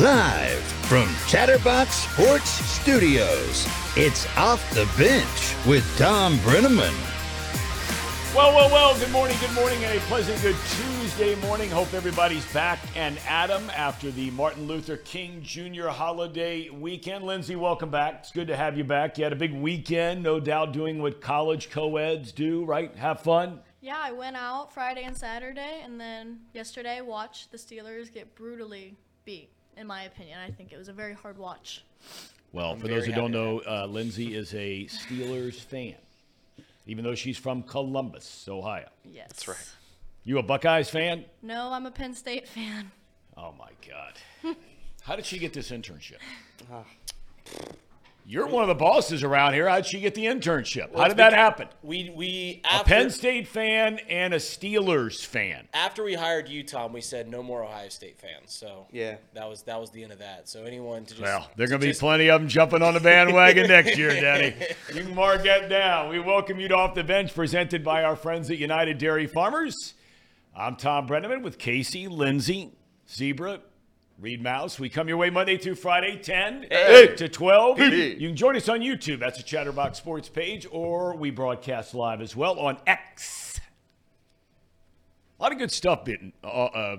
Live from Chatterbox Sports Studios, it's Off the Bench with Tom Brenneman. Well, well, well, good morning, good morning, and a pleasant good Tuesday morning. Hope everybody's back and Adam after the Martin Luther King Jr. holiday weekend. Lindsay, welcome back. It's good to have you back. You had a big weekend, no doubt, doing what college co-eds do, right? Have fun. Yeah, I went out Friday and Saturday, and then yesterday watched the Steelers get brutally beat. In my opinion, I think it was a very hard watch. Well, for those who don't know, uh, Lindsay is a Steelers fan, even though she's from Columbus, Ohio. Yes, That's right. You a Buckeyes fan? No, I'm a Penn State fan. Oh my God. How did she get this internship? You're one of the bosses around here. How'd she get the internship? How did that happen? We we A Penn State fan and a Steelers fan. after we hired you, Tom, we said no more Ohio State fans. So Yeah. that was that was the end of that. So anyone to just Well, there are to going to be just- plenty of them jumping on the bandwagon next year, Danny. You can mark that down. We welcome you to Off the Bench, presented by our friends at United Dairy Farmers. I'm Tom Brenneman with Casey, Lindsay, Zebra, Reed Mouse. We come your way Monday through Friday, 10 Hey. to 12. Hey. You can join us on YouTube. That's the Chatterbox Sports page, or we broadcast live as well on X. A lot of good stuff being uh, uh,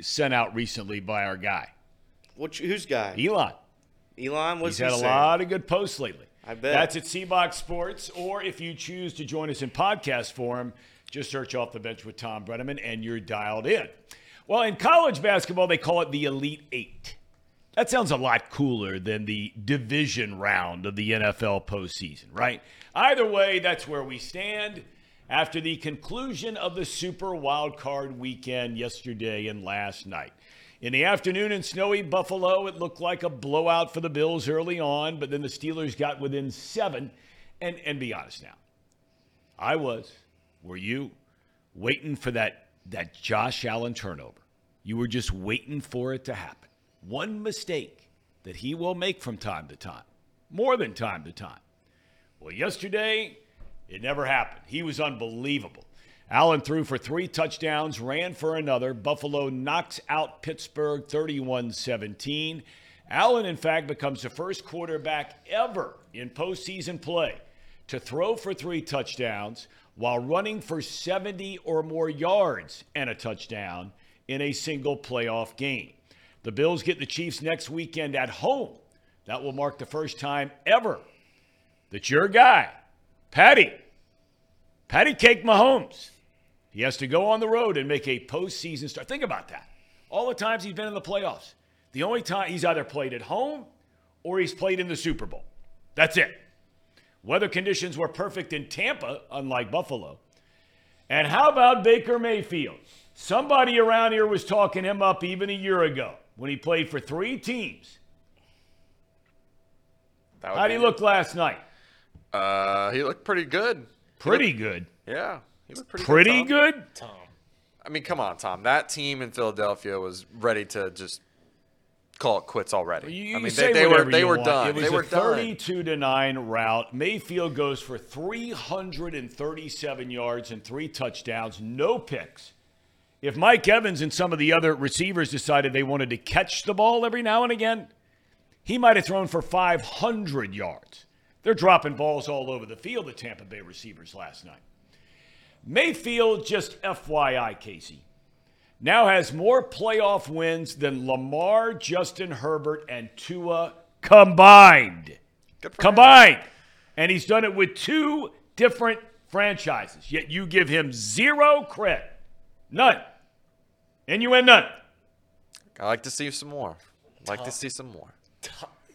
sent out recently by our guy, Which who's guy? Elon. Elon. What's He's had he a saying? lot of good posts lately. I bet. That's at Seabox Sports, or if you choose to join us in podcast form, just search off the bench with Tom Brenneman and you're dialed in. Well, in college basketball, they call it the Elite Eight. That sounds a lot cooler than the division round of the NFL postseason, right? Either way, that's where we stand after the conclusion of the Super Wild Card weekend yesterday and last night. In the afternoon in snowy Buffalo, it looked like a blowout for the Bills early on, but then the Steelers got within seven. And, and be honest now, I was, were you, waiting for that, that Josh Allen turnover. You were just waiting for it to happen. One mistake that he will make from time to time, more than time to time. Well, yesterday, it never happened. He was unbelievable. Allen threw for three touchdowns, ran for another. Buffalo knocks out Pittsburgh 31 17. Allen, in fact, becomes the first quarterback ever in postseason play to throw for three touchdowns while running for 70 or more yards and a touchdown in a single playoff game. The Bills get the Chiefs next weekend at home. That will mark the first time ever that your guy, Patty, Patty Cake Mahomes, he has to go on the road and make a postseason start. Think about that. All the times he's been in the playoffs, the only time he's either played at home or he's played in the Super Bowl. That's it. Weather conditions were perfect in Tampa, unlike Buffalo. And how about Baker Mayfield? Somebody around here was talking him up even a year ago when he played for three teams. How did he look last night? Uh, he looked pretty good. Pretty good. Yeah, he looked pretty. Pretty good. Tom. good? Tom. I mean, come on, Tom. That team in Philadelphia was ready to just call it quits already. You, I mean, they, they were they were want. done. It was they were a done. 32 to 9 rout. Mayfield goes for 337 yards and three touchdowns, no picks. If Mike Evans and some of the other receivers decided they wanted to catch the ball every now and again, he might have thrown for 500 yards. They're dropping balls all over the field, the Tampa Bay receivers last night. Mayfield, just FYI, Casey, now has more playoff wins than Lamar, Justin Herbert, and Tua combined. For him. Combined. And he's done it with two different franchises. Yet you give him zero credit. None. And you win none. I like to see some more. like to see some more.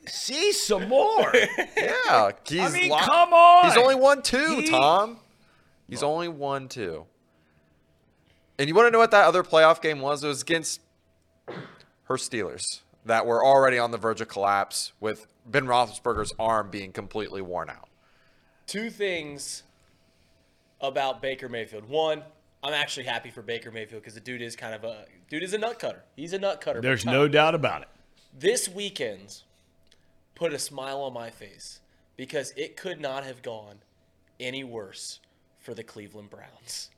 See some more. Yeah, he's I mean, lo- come on. He's only won two, He- Tom. He's only won two. And you want to know what that other playoff game was? It was against her Steelers that were already on the verge of collapse with Ben Roethlisberger's arm being completely worn out. Two things about Baker Mayfield. One, I'm actually happy for Baker Mayfield because the dude is kind of a dude is a nut cutter. He's a nut cutter. There's no doubt about it. This weekend put a smile on my face because it could not have gone any worse for the Cleveland Browns.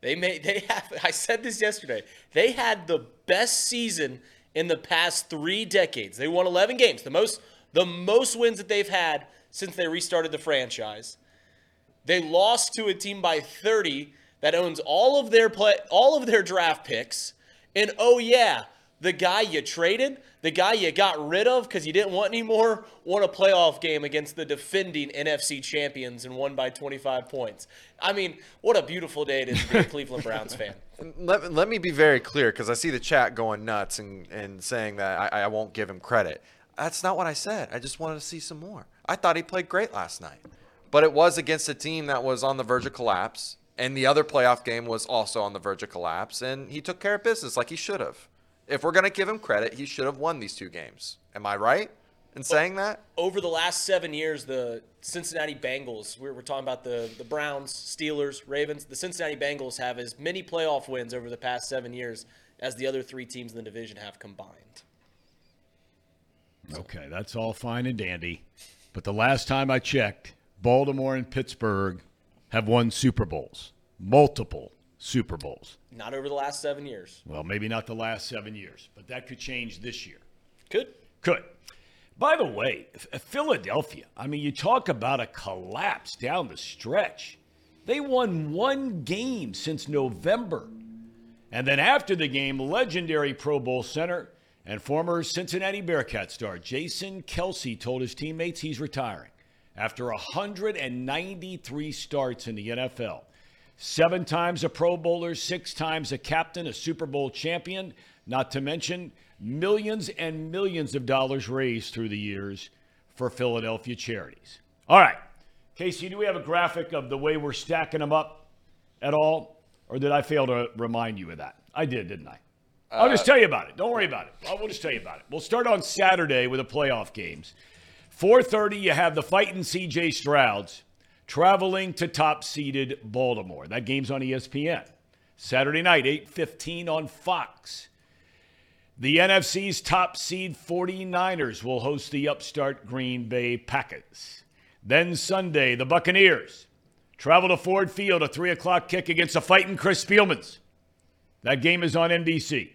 They made they have I said this yesterday. They had the best season in the past three decades. They won 11 games, the most the most wins that they've had since they restarted the franchise. They lost to a team by 30 that owns all of their play, all of their draft picks. And oh yeah, the guy you traded, the guy you got rid of because you didn't want anymore, won a playoff game against the defending NFC champions and won by 25 points. I mean, what a beautiful day it is to be a Cleveland Browns fan. Let, let me be very clear because I see the chat going nuts and, and saying that I, I won't give him credit. That's not what I said. I just wanted to see some more. I thought he played great last night. But it was against a team that was on the verge of collapse. And the other playoff game was also on the verge of collapse. And he took care of business like he should have. If we're going to give him credit, he should have won these two games. Am I right in saying that? Over the last seven years, the Cincinnati Bengals, we're, we're talking about the, the Browns, Steelers, Ravens, the Cincinnati Bengals have as many playoff wins over the past seven years as the other three teams in the division have combined. Okay, that's all fine and dandy. But the last time I checked, Baltimore and Pittsburgh have won Super Bowls, multiple Super Bowls. Not over the last seven years. Well, maybe not the last seven years, but that could change this year. Could. Could. By the way, uh, Philadelphia, I mean, you talk about a collapse down the stretch. They won one game since November. And then after the game, legendary Pro Bowl center and former Cincinnati Bearcat star Jason Kelce told his teammates he's retiring after 193 starts in the NFL. Seven times a Pro Bowler, six times a captain, a Super Bowl champion, not to mention millions and millions of dollars raised through the years for Philadelphia charities. All right. Casey, do we have a graphic of the way we're stacking them up at all? Or did I fail to remind you of that? I did, didn't I? I'll just uh, tell you about it. Don't worry about it. I will just tell you about it. We'll start on Saturday with the playoff games. 4:30, you have the fighting CJ Strouds traveling to top-seeded Baltimore. That game's on ESPN. Saturday night, 8:15 on Fox. The NFC's top seed 49ers will host the upstart Green Bay Packers. Then Sunday, the Buccaneers travel to Ford Field, a 3 o'clock kick against the fighting Chris Spielmans. That game is on NBC.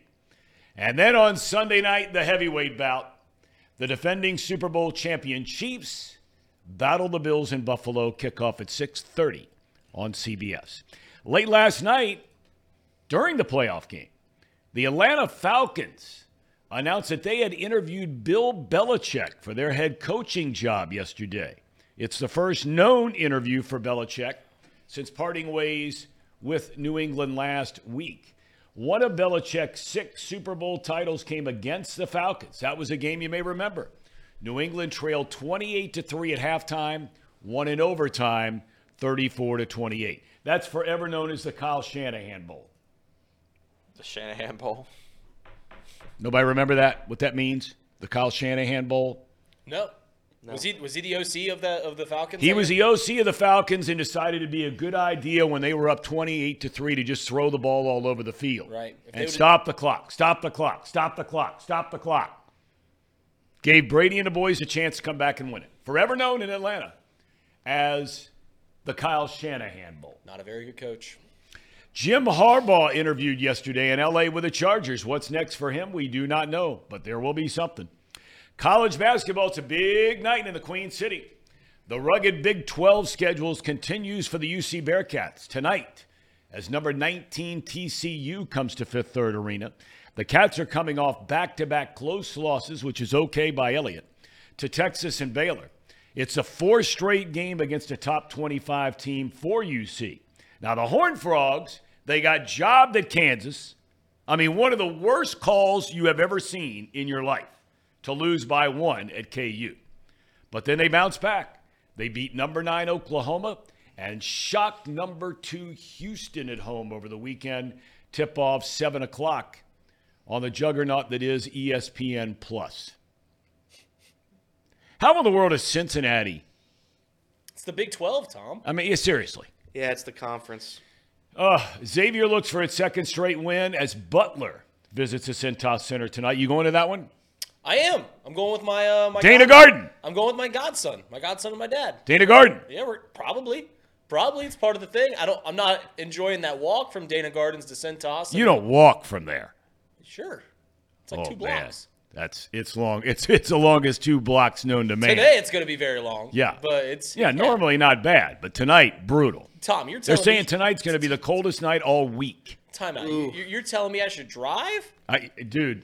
And then on Sunday night, the heavyweight bout, the defending Super Bowl champion Chiefs battle the Bills in Buffalo, kickoff at 6:30 on CBS. Late last night, during the playoff game, the Atlanta Falcons announced that they had interviewed Bill Belichick for their head coaching job yesterday. It's the first known interview for Belichick since parting ways with New England last week. One of Belichick's six Super Bowl titles came against the Falcons. That was a game you may remember. New England trailed 28 to 3 at halftime, won in overtime 34 to 28. That's forever known as the Kyle Shanahan Bowl. The Shanahan Bowl. Nobody remember that? What that means? The Kyle Shanahan Bowl? No. Was he was he the OC of the of the Falcons? He was the OC of the Falcons and decided it'd be a good idea when they were up 28 to 3 to just throw the ball all over the field. Right. If And stop the clock. Stop the clock. Stop the clock. Stop the clock. Gave Brady and the boys a chance to come back and win it. Forever known in Atlanta as the Kyle Shanahan Bowl. not a very good coach. Jim Harbaugh interviewed yesterday in LA with the Chargers. What's next for him? We do not know, but there will be something. College basketball, it's a big night in the Queen City. The rugged Big 12 schedules continues for the UC Bearcats tonight as number 19 TCU comes to Fifth Third Arena. The Cats are coming off back to back close losses, which is okay by Elliott, to Texas and Baylor. It's a four straight game against a top 25 team for UC. Now, the Horned Frogs, they got jobbed at Kansas. I mean, one of the worst calls you have ever seen in your life to lose by one at KU. But then they bounced back. They beat number nine Oklahoma and shocked number two Houston at home over the weekend. Tip off 7 o'clock on the juggernaut that is ESPN Plus. How in the world is Cincinnati? It's the Big 12, Tom. I mean, yeah, seriously. Yeah, it's the conference. Uh, Xavier looks for its second straight win as Butler visits the Cintas Center tonight. You going to that one? I am. I'm going with my uh, my Dana god- Garden. I'm going with my godson, my godson and my dad. Dana Garden. Yeah, we're probably probably it's part of the thing. I don't. I'm not enjoying that walk from Dana Gardens to Cintas. You don't walk from there. Sure. It's like oh two man, blocks. that's it's long. It's it's the longest two blocks known to man. Today it's going to be very long. Yeah. but it's yeah, normally not bad, but tonight brutal. Tom, you're They're telling saying me, tonight's going to be the coldest night all week. time out. You- You're telling me I should drive? I, dude,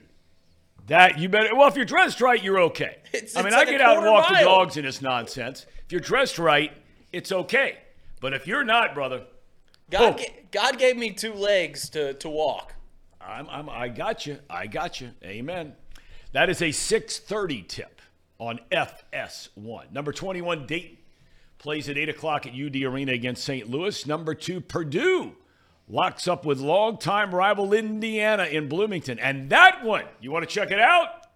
that you better. Well, if you're dressed right, you're okay. It's- I mean, I get out and walk the dogs in this nonsense. If you're dressed right, it's okay. But if you're not, brother, God, ga- God gave me two legs to, to walk. I'm, I'm, I got you. I got you. Amen. That is a 6:30 tip on FS1. Number 21, Dayton plays at 8 o'clock at UD Arena against St. Louis. Number two, Purdue locks up with longtime rival Indiana in Bloomington. And that one, you want to check it out?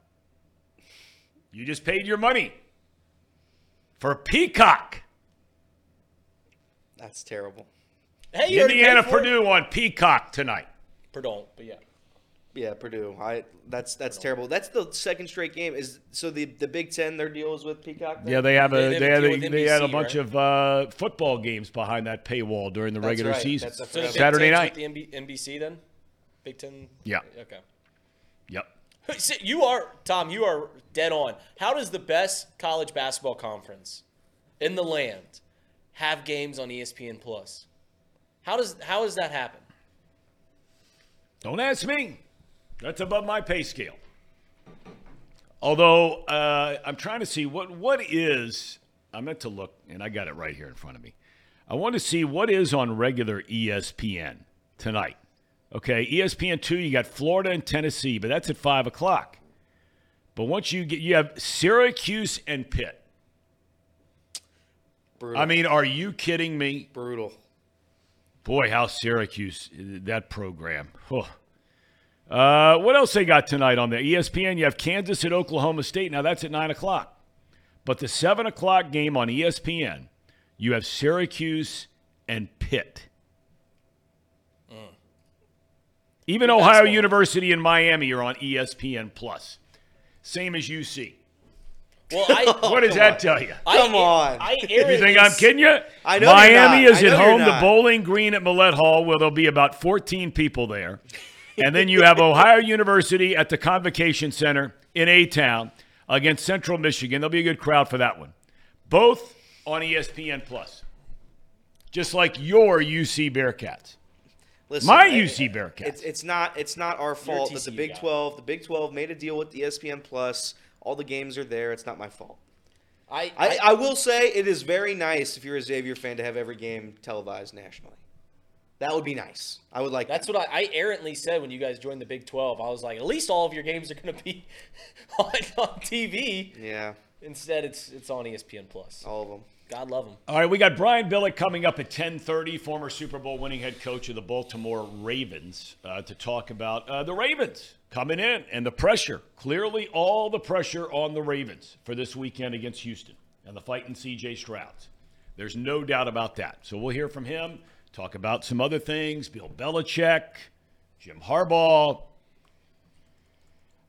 You just paid your money for Peacock. That's terrible. Hey, you already paid Indiana for it? Purdue on Peacock tonight. Purdue, but yeah. Yeah, Purdue. I that's that's terrible. That's the second straight game. Is so the the Big Ten their deal is with Peacock. then? Yeah, they have a They- they, they have had a a, deal with they had a bunch right? of uh, football games behind that paywall during the That's regular right. season. That's a- So Saturday night. with the NB- NBC then? Big Ten? Yeah. Okay. Yep. See, You are, Tom, you are dead on. How does the best college basketball conference in the land have games on ESPN Plus? How does how does that happen? Don't ask me. That's above my pay scale. Although uh, I'm trying to see what what is I meant to look and I got it right here in front of me. I want to see what is on regular ESPN tonight. Okay, ESPN two, you got Florida and Tennessee, but that's at five o'clock. But once you get you have Syracuse and Pitt. brutal. I mean, are you kidding me? brutal. Boy, how Syracuse that program. Huh. Uh, what else they got tonight on there? E ESPN. You have Kansas at Oklahoma State. Now that's at nine o'clock. But the seven o'clock game on ESPN, you have Syracuse and Pitt. Even Ohio basketball. University and Miami are on ESPN Plus. Same as UC. Well, I What does that tell you? I- Come on. I You think I'm kidding you? I know you're Miami not. is I at know you're home to not. Bowling Green at Millett Hall, where there'll be about 14 people there. And then you have Ohio University at the Convocation Center in A Town against Central Michigan. There'll be a good crowd for that one. Both on ESPN Plus. Just like your UC Bearcats. Listen, My I- UC Bearcats. It's it's not it's not our fault that the Big guy. Twelve the Big Twelve made a deal with ESPN Plus. All the games are there. It's not my fault. I, I, I will say it is very nice if you're a Xavier fan to have every game televised nationally. That would be nice. I would like. That's that. what I, I errantly said when you guys joined the Big 12. I was like, at least all of your games are going to be on, on TV. Yeah, Instead, it's it's on ESPN Plus. all of them. God love them. All right, we got Brian Billick coming up at 10:30, former Super Bowl winning head coach of the Baltimore Ravens, uh, to talk about uh, the Ravens coming in and the pressure. Clearly, all the pressure on the Ravens for this weekend against Houston and the fight in C.J. Strouds. There's no doubt about that. So we'll hear from him. Talk about some other things. Bill Belichick, Jim Harbaugh.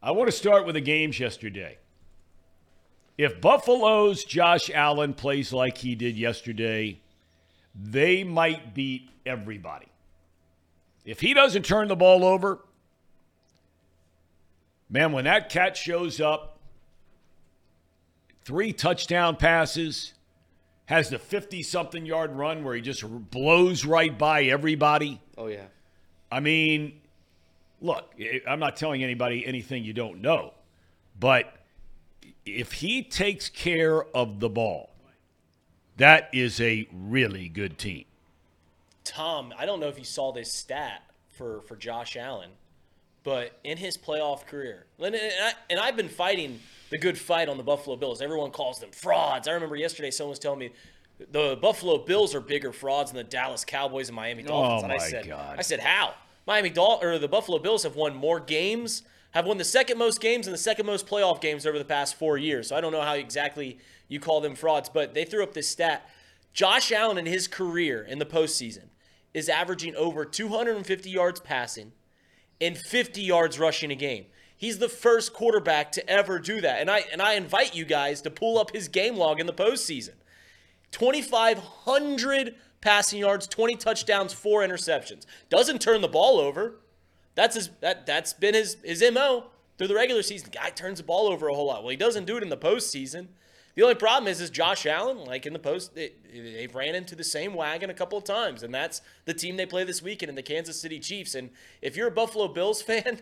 I want to start with the games yesterday. If Buffalo's Josh Allen plays like he did yesterday, they might beat everybody. If he doesn't turn the ball over, man, when that cat shows up, three touchdown passes, has the 50 something yard run where he just blows right by everybody. Oh yeah. I mean, look, I'm not telling anybody anything you don't know, but if he takes care of the ball, that is a really good team. Tom, I don't know if you saw this stat for, for Josh Allen, but in his playoff career, and, I, and I've been fighting the good fight on the Buffalo Bills. Everyone calls them frauds. I remember yesterday someone was telling me the Buffalo Bills are bigger frauds than the Dallas Cowboys and Miami oh Dolphins. Oh, and I said, God. I said, how? Miami Dol- or the Buffalo Bills have won more games, have won the second most games and the second most playoff games over the past four years. So I don't know how exactly you call them frauds, but they threw up this stat. Josh Allen in his career in the postseason is averaging over 250 yards passing and 50 yards rushing a game. He's the first quarterback to ever do that. And I and I invite you guys to pull up his game log in the postseason. 2,500 passing yards, 20 touchdowns, four interceptions. Doesn't turn the ball over. That's his that that's been his his mo through the regular season, guy turns the ball over a whole lot. Well, he doesn't do it in the postseason. The only problem is, is Josh Allen, like in the post, they, they've ran into the same wagon a couple of times, and that's the team they play this weekend in the Kansas City Chiefs. And if you're a Buffalo Bills fan,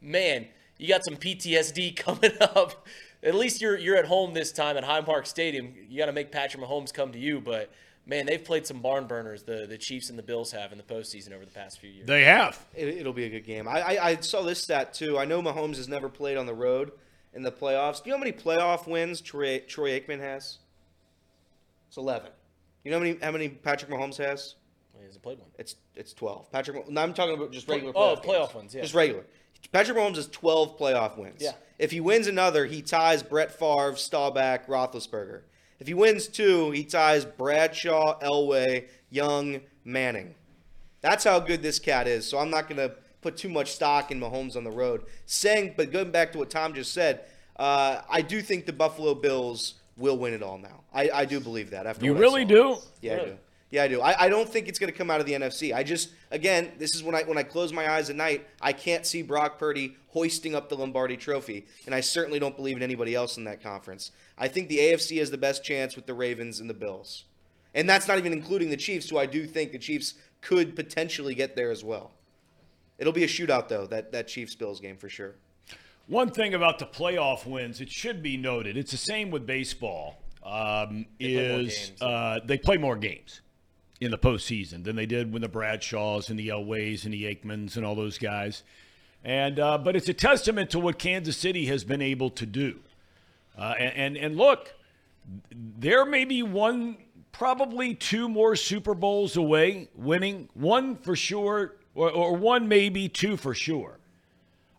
man, you got some PTSD coming up. At least you're you're at home this time at Highmark Stadium. You got to make Patrick Mahomes come to you, but man, they've played some barn burners. The the Chiefs and the Bills have in the postseason over the past few years. They have. It, it'll be a good game. I, I I saw this stat too. I know Mahomes has never played on the road in the playoffs. Do you know how many playoff wins Troy, Troy Aikman has? It's eleven. You know how many how many Patrick Mahomes has? he hasn't played one. It's it's twelve. Patrick. Mah- No, I'm talking about just regular. Oh, playoff playoff games. ones, yeah. Just regular. Patrick Mahomes has 12 playoff wins. Yeah. If he wins another, he ties Brett Favre, Staubach, Roethlisberger. If he wins two, he ties Bradshaw, Elway, Young, Manning. That's how good this cat is. So I'm not going to put too much stock in Mahomes on the road. Saying, but going back to what Tom just said, uh, I do think the Buffalo Bills will win it all now. I, I do believe that. After You really do? Yeah, I Really? do. Yeah, I do. I, I don't think it's going to come out of the NFC. I just, again, this is when I when I close my eyes at night, I can't see Brock Purdy hoisting up the Lombardi Trophy, and I certainly don't believe in anybody else in that conference. I think the AFC has the best chance with the Ravens and the Bills, and that's not even including the Chiefs, who I do think the Chiefs could potentially get there as well. It'll be a shootout though, that that Chiefs Bills game for sure. One thing about the playoff wins, it should be noted, it's the same with baseball. Um, play more is games. uh, they play more games in the postseason than they did when the Bradshaws and the Elways and the Aikmans and all those guys. And uh, but it's a testament to what Kansas City has been able to do. Uh, and, and and look, there may be one, probably two more Super Bowls away winning, one for sure, or, or one maybe two for sure,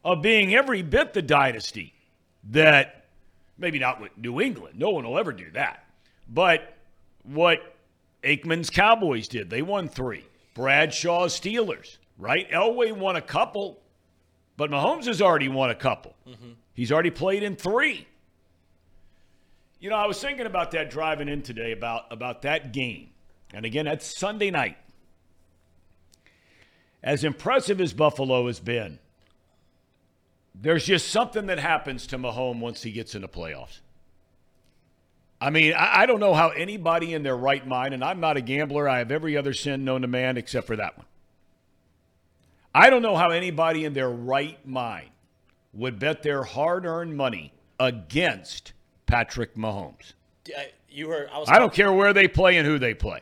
of being every bit the dynasty that maybe not with New England. No one will ever do that. But what Aikman's Cowboys did, they won three. Bradshaw's Steelers, right? Elway won a couple, but Mahomes has already won a couple. He's already played in three. You know, I was thinking about that driving in today about about that game. And again, that's Sunday night. As impressive as Buffalo has been, there's just something that happens to Mahomes once he gets into playoffs. I mean, I, I don't know how anybody in their right mind, and I'm not a gambler, I have every other sin known to man except for that one. I don't know how anybody in their right mind would bet their hard earned money against Patrick Mahomes. You heard. I was. I don't care where they play and who they play.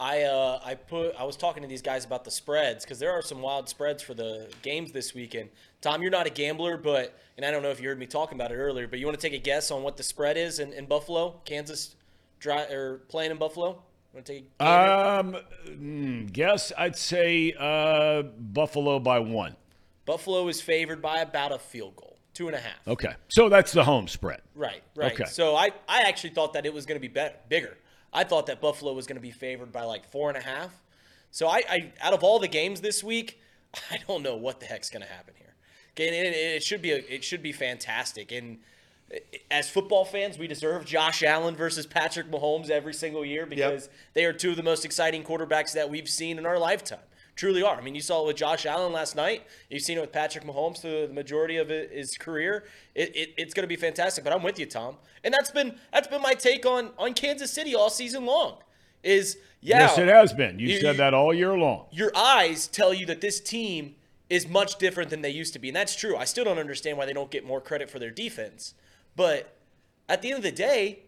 I uh, I put I was talking to these guys about the spreads because there are some wild spreads for the games this weekend. Tom, you're not a gambler, but and I don't know if you heard me talking about it earlier, but you want to take a guess on what the spread is in, in Buffalo, Kansas, dry, or playing in Buffalo? Want to take a? Um, mm, guess I'd say uh, Buffalo by one. Buffalo is favored by about a field goal, two and a half. Okay, so that's the home spread. Right, right. Okay. So I, I actually thought that it was going to be better, bigger. I thought that Buffalo was going to be favored by like four and a half. So I, I out of all the games this week, I don't know what the heck's going to happen here. And it, it should be a, it should be fantastic. And eh, as football fans, we deserve Josh Allen versus Patrick Mahomes every single year because they are two of the most exciting quarterbacks that we've seen in our lifetime. Truly are. I mean, you saw it with Josh Allen last night. You've seen it with Patrick Mahomes through the majority of his career. It, it, it's going to be fantastic. But I'm with you, Tom. And that's been that's been my take on on Kansas City all season long. Is yeah, Yes, it has been. You You- said that all year long. your eyes tell you that this team is much different than they used to be. And that's true. I still don't understand why they don't get more credit for their defense. But at the end of the day,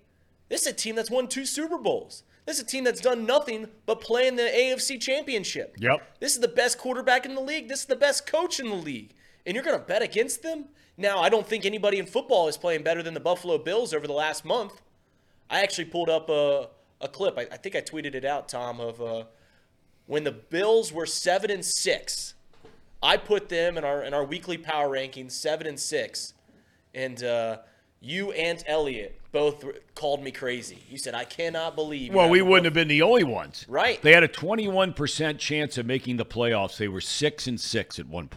this is a team that's won two Super Bowls. This is a team that's done nothing but play in the AFC Championship. Yep. This is the best quarterback in the league. This is the best coach in the league. And you're going to bet against them? Now, I don't think anybody in football is playing better than the Buffalo Bills over the last month. I actually pulled up a, a clip. I, I think I tweeted it out, Tom, of uh, when the Bills were seven and six. I put them in our in our weekly power rankings seven and six, and uh, you and Elliot both called me crazy. You said I cannot believe. Well, we wouldn't have been the only ones. Right. They had a 21% chance of making the playoffs. They were 6 and 6 at one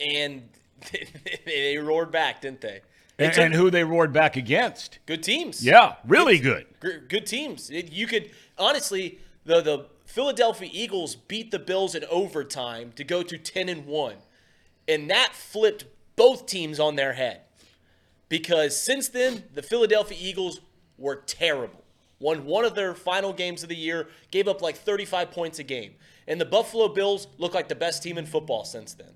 and they roared back, didn't they? They And, took and who they roared back against. good teams. Yeah, really good. Gr- good teams. It- you could honestly the the Philadelphia Eagles beat the Bills in overtime to go to 10 and 1. And that flipped both teams on their head. Because since then, the Philadelphia Eagles were terrible. Won one of their final games of the year, gave up like 35 points a game. And the Buffalo Bills look like the best team in football since then.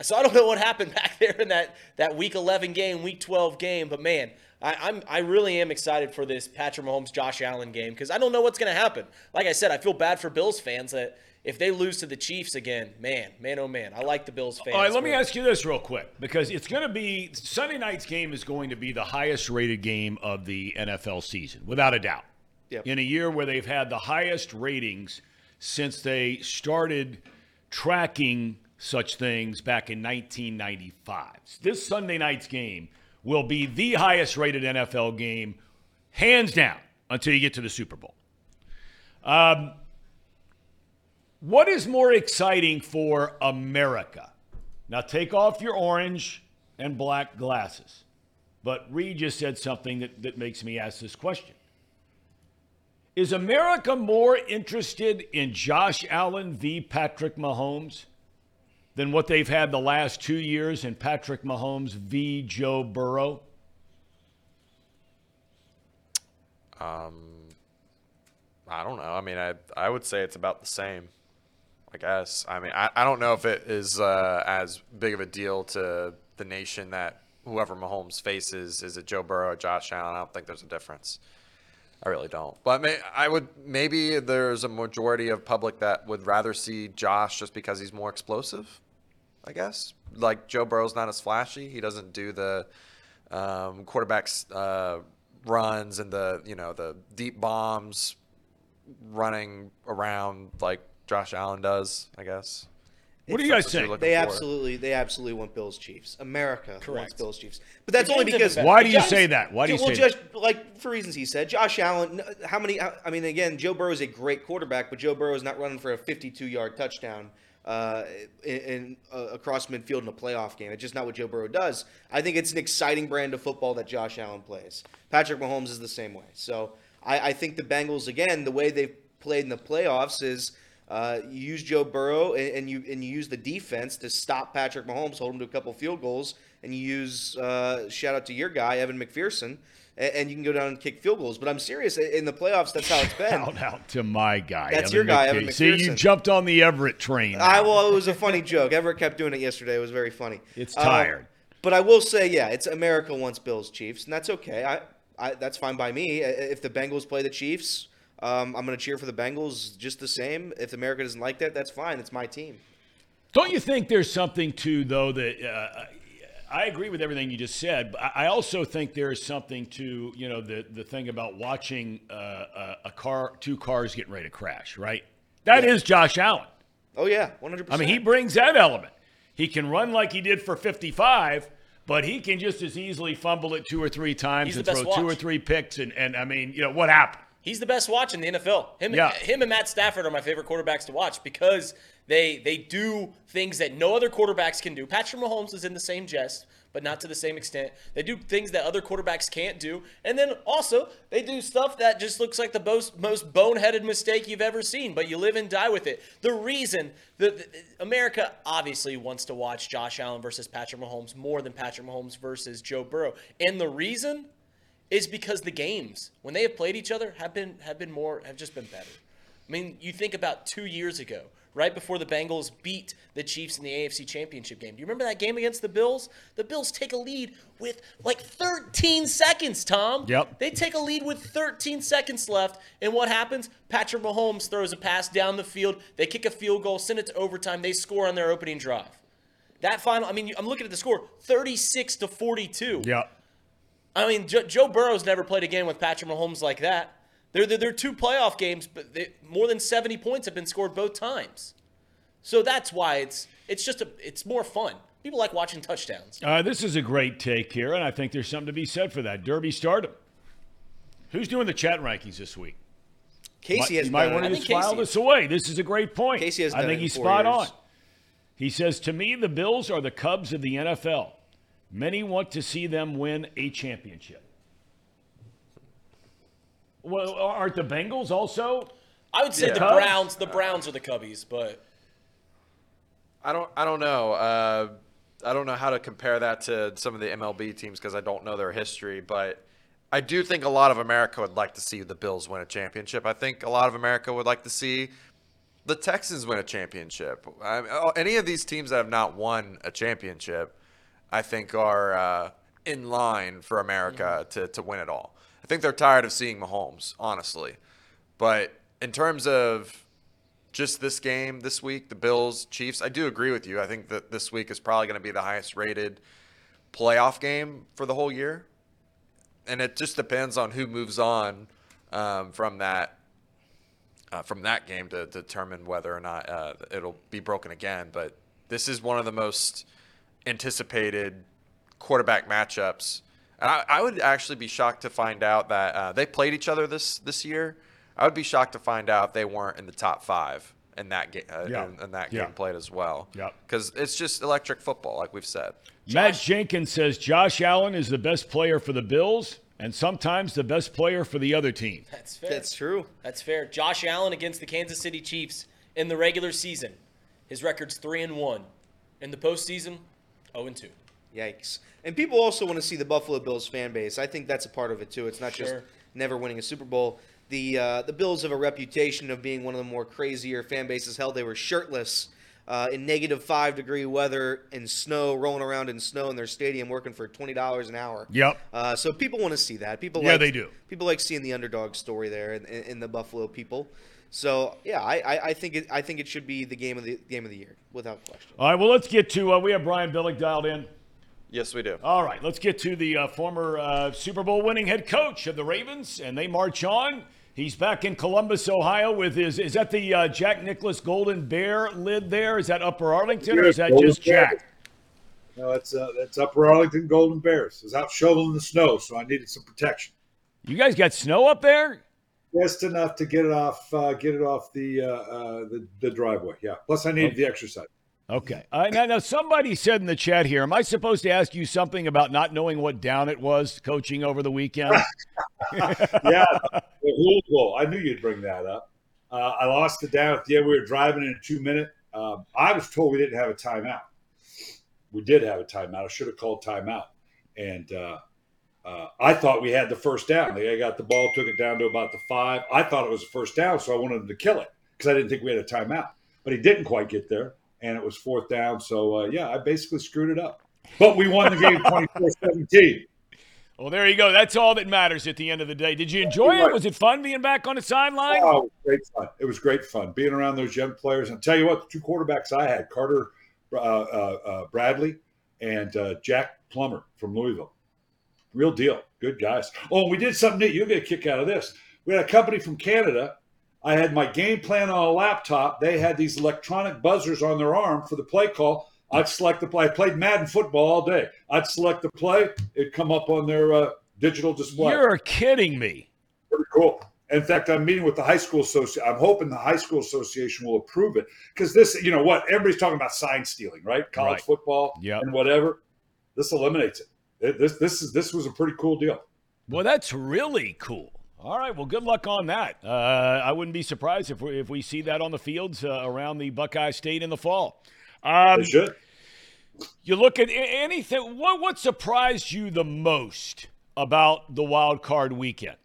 So I don't know what happened back there in that, that week 11 game, week 12 game, but man, I, I'm I really am excited for this Patrick Mahomes Josh Allen game because I don't know what's going to happen. Like I said, I feel bad for Bills fans that if they lose to the Chiefs again, man, man, oh man, I like the Bills fans. All right, let me ask you this real quick because it's going to be Sunday night's game is going to be the highest rated game of the NFL season, without a doubt. Yep. In a year where they've had the highest ratings since they started tracking such things back in 1995. This Sunday night's game will be the highest rated NFL game, hands down, until you get to the Super Bowl. Um, what is more exciting for America? Now take off your orange and black glasses. But Reed just said something that, that makes me ask this question. Is America more interested in Josh Allen v. Patrick Mahomes than what they've had the last two years in Patrick Mahomes v. Joe Burrow? I don't know. I mean, I I would say it's about the same. I guess. I mean, I, I don't know if it is uh, as big of a deal to the nation that whoever Mahomes faces is it Joe Burrow or Josh Allen. I don't think there's a difference. I really don't. But may, I would maybe there's a majority of public that would rather see Josh just because he's more explosive. I guess like Joe Burrow's not as flashy. He doesn't do the um, quarterbacks uh, runs and the you know the deep bombs running around like Josh Allen does. I guess. What do you guys what you're think? looking They for. absolutely, they absolutely want Bills Chiefs. America wants Bills Chiefs, but that's only because Why do you Josh- say that? Why do you well, say Josh, that? like for reasons he said, Josh Allen. How many? I mean, again, Joe Burrow is a great quarterback, but Joe Burrow is not running for a 52-yard touchdown uh, in, in uh, across midfield in a playoff game. It's just not what Joe Burrow does. I think it's an exciting brand of football that Josh Allen plays. Patrick Mahomes is the same way. So I, I think the Bengals again, the way they've played in the playoffs is. Uh, you use Joe Burrow and, and you and you use the defense to stop Patrick Mahomes, hold him to a couple field goals, and you use uh, shout out to your guy Evan McPherson, and, and you can go down and kick field goals. But I'm serious in the playoffs. That's how it's been. Shout out to my guy. That's Evan your guy, Evan McPherson. See, you jumped on the Everett train. I well, it was a funny joke. Everett kept doing it yesterday. It was very funny. It's Um, tired. but I will say, yeah, it's America wants Bills Chiefs, and that's okay. I, I that's fine by me. If the Bengals play the Chiefs, um, I'm going to cheer for the Bengals just the same. If America doesn't like that, that's fine. It's my team. Don't you think there's something to though that uh, I agree with everything you just said, but I also think there is something to you know the the thing about watching uh, a, a car, two cars getting ready to crash, right? That is Josh Allen. Oh yeah, 100. percent I mean, he brings that element. He can run like he did for 55, but he can just as easily fumble it two or three times He's and throw best two or three picks. And, and I mean, you know, what happened? He's the best watch in the NFL. Him, Yeah. him and Matt Stafford are my favorite quarterbacks to watch because they they do things that no other quarterbacks can do. Patrick Mahomes is in the same jest, but not to the same extent. They do things that other quarterbacks can't do, and then also they do stuff that just looks like the most most boneheaded mistake you've ever seen. But you live and die with it. The reason that America obviously wants to watch Josh Allen versus Patrick Mahomes more than Patrick Mahomes versus Joe Burrow, and the reason is because the games when they have played each other have been have been more have just been better. I mean, you think about two years ago, right before the Bengals beat the Chiefs in the AFC Championship game. Do you remember that game against the Bills? The Bills take a lead with like 13 seconds, Tom. Yep. They take a lead with 13 seconds left, and what happens? Patrick Mahomes throws a pass down the field. They kick a field goal, send it to overtime. They score on their opening drive. That final, I mean, I'm looking at the score, 36 to 42. Yeah. I mean, jo- Joe Burrow's never played a game with Patrick Mahomes like that. They're, they're, they're two playoff games, but they, more than 70 points have been scored both times. So that's why it's it's just a it's more fun. People like watching touchdowns. Uh, this is a great take here, and I think there's something to be said for that. Derby stardom. Who's doing the chat rankings this week? Casey you has might done want it. to just file this away. This is a great point. Casey has I done think it he's spot years. on. He says, To me, the Bills are the Cubs of the NFL. Many want to see them win a championship. Well, aren't the Bengals also? I would say Yeah. the Cubs? Browns the Browns are the Cubbies, but I don't. I don't know. Uh, I don't know how to compare that to some of the MLB teams because I don't know their history, but I do think a lot of America would like to see the Bills win a championship. I think a lot of America would like to see the Texans win a championship. I oh, any of these teams that have not won a championship, I think are uh, in line for America to, to win it all. I think they're tired of seeing Mahomes, honestly. But in terms of just this game this week, the Bills Chiefs, I do agree with you. I think that this week is probably going to be the highest rated playoff game for the whole year. And it just depends on who moves on um, from that uh, from that game to, determine whether or not uh, it'll be broken again. But this is one of the most anticipated quarterback matchups. And I, I would actually be shocked to find out that uh, they played each other this this year. I would be shocked to find out they weren't in the top five in that game. Uh, Yeah. in, in that Yeah. game played as well. Yep. Because it's just electric football, like we've said. Matt Jenkins says Josh Allen is the best player for the Bills and sometimes the best player for the other team. That's fair. That's true. That's fair. Josh Allen against the Kansas City Chiefs in the regular season. His record's three and one. In the postseason, 0 and two. Yikes. And people also want to see the Buffalo Bills fan base. I think that's a part of it too. It's not just never winning a Super Bowl. The uh, the Bills have a reputation of being one of the more crazier fan bases. Hell, they were shirtless uh, in negative five degree weather and snow, rolling around in snow in their stadium, working for twenty dollars an hour. Yep. Uh, so people want to see that. People Yeah, like, they do. People like seeing the underdog story there in, in, in the Buffalo people. So yeah, I, I, I think it I think it should be the game of the game of the year without question. All right, well, let's get to. Uh, we have Brian Billick dialed in. Yes, we do. All right, let's get to the uh, former uh, Super Bowl winning head coach of the Ravens, and they march on. He's back in Columbus, Ohio, with his. Is that the uh, Jack Nicklaus Golden Bear lid there? Is that Upper Arlington, or is that Golden just Jack? No, that's uh, that's Upper Arlington Golden Bears. I was out shoveling the snow, so I needed some protection. You guys got snow up there? Just enough to get it off, uh, get it off the, uh, uh, the the driveway. Yeah. Plus, I needed the exercise. Okay. Uh, now, now, somebody said in the chat here, am I supposed to ask you something about not knowing what down it was coaching over the weekend? Yeah, the. I knew you'd bring that up. Uh, I lost the down at the end. We were driving in a two minute. Um, I was told we didn't have a timeout. We did have a timeout. I should have called timeout. And uh, uh, I thought we had the first down. The guy got the ball, took it down to about the five. I thought it was a first down, so I wanted him to kill it because I didn't think we had a timeout. But he didn't quite get there, and it was fourth down. So, uh, yeah, I basically screwed it up. But we won the game 24 17. well, there you go. That's all that matters at the end of the day. Did you enjoy it? Was it fun being back on the sideline? Oh, it was great fun. It was great fun being around those young players. And tell you what, the two quarterbacks I had, Carter uh, uh, uh, Bradley and uh, Jack Plummer from Louisville. Real deal. Good guys. Oh, and we did something neat. You'll get a kick out of this. We had a company from Canada. I had my game plan on a laptop. They had these electronic buzzers on their arm for the play call. I'd select the play. I played Madden football all day. I'd select the play. It'd come up on their uh, digital display. You're kidding me. Pretty cool. In fact, I'm meeting with the high school association. I'm hoping the high school association will approve it because this, you know what, everybody's talking about sign stealing, right? College Right. football Yep. and whatever. This eliminates it. This this is this was a pretty cool deal. Well, that's really cool. All right. Well, good luck on that. Uh, I wouldn't be surprised if we, if we see that on the fields uh, around the Buckeye State in the fall. Um, They should. you look at anything. What what surprised you the most about the wild card weekend?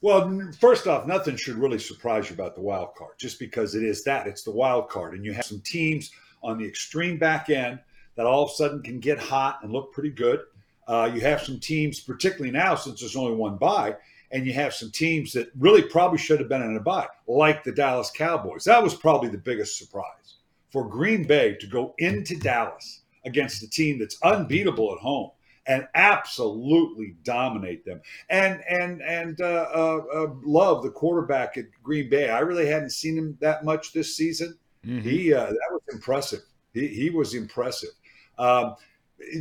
Well, first off, nothing should really surprise you about the wild card, just because it is that. It's the wild card, and you have some teams on the extreme back end that all of a sudden can get hot and look pretty good. Uh, you have some teams, particularly now since there's only one bye, and you have some teams that really probably should have been in a bye, like the Dallas Cowboys. That was probably the biggest surprise for Green Bay to go into Dallas against a team that's unbeatable at home and absolutely dominate them. And and and uh, uh, uh, love the quarterback at Green Bay. I really hadn't seen him that much this season. He uh, that was impressive. He he was impressive. Um,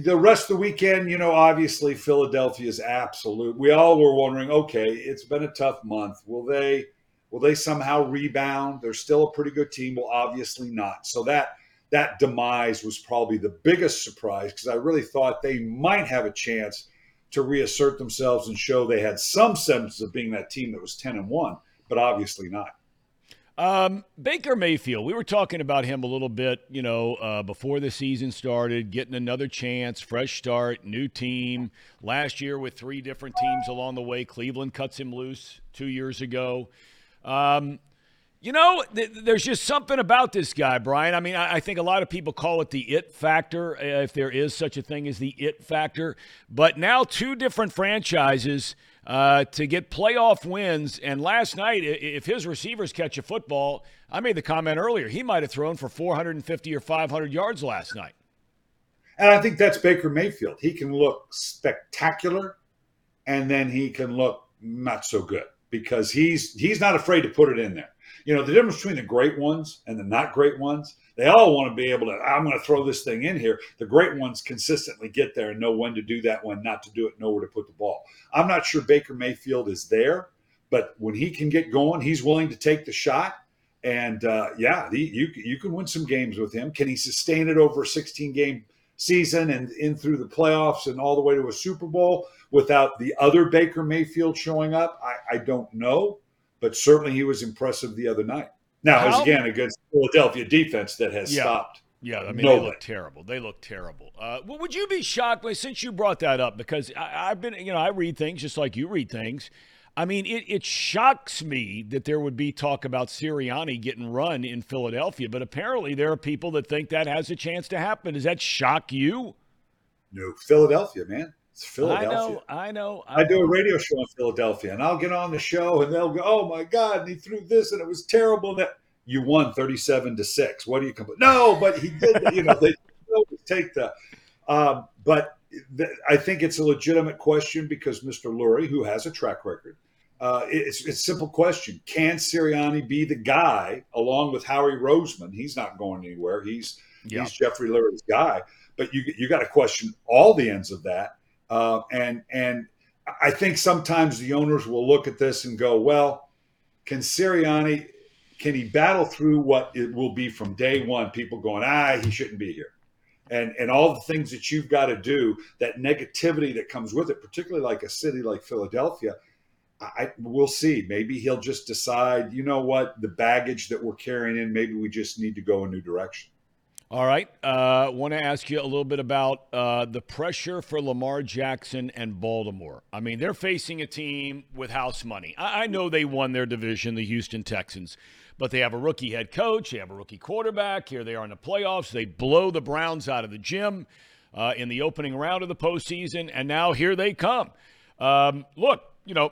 the rest of the weekend, you know, obviously Philadelphia is absolute. We all were wondering, okay, it's been a tough month. Will they will they somehow rebound? They're still a pretty good team. Well, obviously not. So that that demise was probably the biggest surprise because I really thought they might have a chance to reassert themselves and show they had some sense of being that team that was ten and one, but obviously not. Um, Baker Mayfield, we were talking about him a little bit, you know, uh, before the season started, getting another chance, fresh start, new team. Last year with three different teams along the way, Cleveland cuts him loose two years ago. Um, you know, th- there's just something about this guy, Brian. I mean, I-, I think a lot of people call it the it factor, uh, if there is such a thing as the it factor. But now, two different franchises uh, to get playoff wins. And last night, if his receivers catch a football, I made the comment earlier, he might have thrown for 450 or 500 yards last night. And I think that's Baker Mayfield. He can look spectacular, and then he can look not so good because he's he's not afraid to put it in there. You know, the difference between the great ones and the not great ones, they all want to be able to, I'm going to throw this thing in here. The great ones consistently get there and know when to do that, when not to do it, know where to put the ball. I'm not sure Baker Mayfield is there, but when he can get going, he's willing to take the shot. And uh, yeah, the, you you can win some games with him. Can he sustain it over a 16 game season and in through the playoffs and all the way to a Super Bowl without the other Baker Mayfield showing up? I, I don't know but certainly he was impressive the other night. Now, as again against Philadelphia defense that has yeah. stopped. Yeah, I mean they look terrible. They look terrible. Uh, well, would you be shocked since you brought that up? Because I, have been, you know, I read things just like you read things. I mean, it, it shocks me that there would be talk about Sirianni getting run in Philadelphia, but apparently there are people that think that has a chance to happen. Does that shock you? No, Philadelphia, man. It's Philadelphia. I know, I know. I, I do a radio show in Philadelphia, and I'll get on the show, and they'll go, "Oh my God!" And he threw this, and it was terrible. That you won thirty-seven to six. What do you complain? No, but he did. you know, they take the. Um, but th- I think it's a legitimate question because Mr. Lurie, who has a track record, uh, it's, it's a simple question: Can Sirianni be the guy along with Howie Roseman? He's not going anywhere. He's yeah. he's Jeffrey Lurie's guy. But you you got to question all the ends of that uh, and and I think sometimes the owners will look at this and go, well, can Sirianni can he battle through what it will be from day one? People going, ah, he shouldn't be here. And, and all the things that you've got to do, that negativity that comes with it, particularly like a city like Philadelphia, I we'll see. Maybe he'll just decide, you know what, the baggage that we're carrying in, maybe we just need to go a new direction. All right. I uh, want to ask you a little bit about uh, the pressure for Lamar Jackson and Baltimore. I mean, they're facing a team with house money. I, I know they won their division, the Houston Texans, but they have a rookie head coach, they have a rookie quarterback. Here they are in the playoffs. They blow the Browns out of the gym uh, in the opening round of the postseason, and now here they come. Um, look, you know,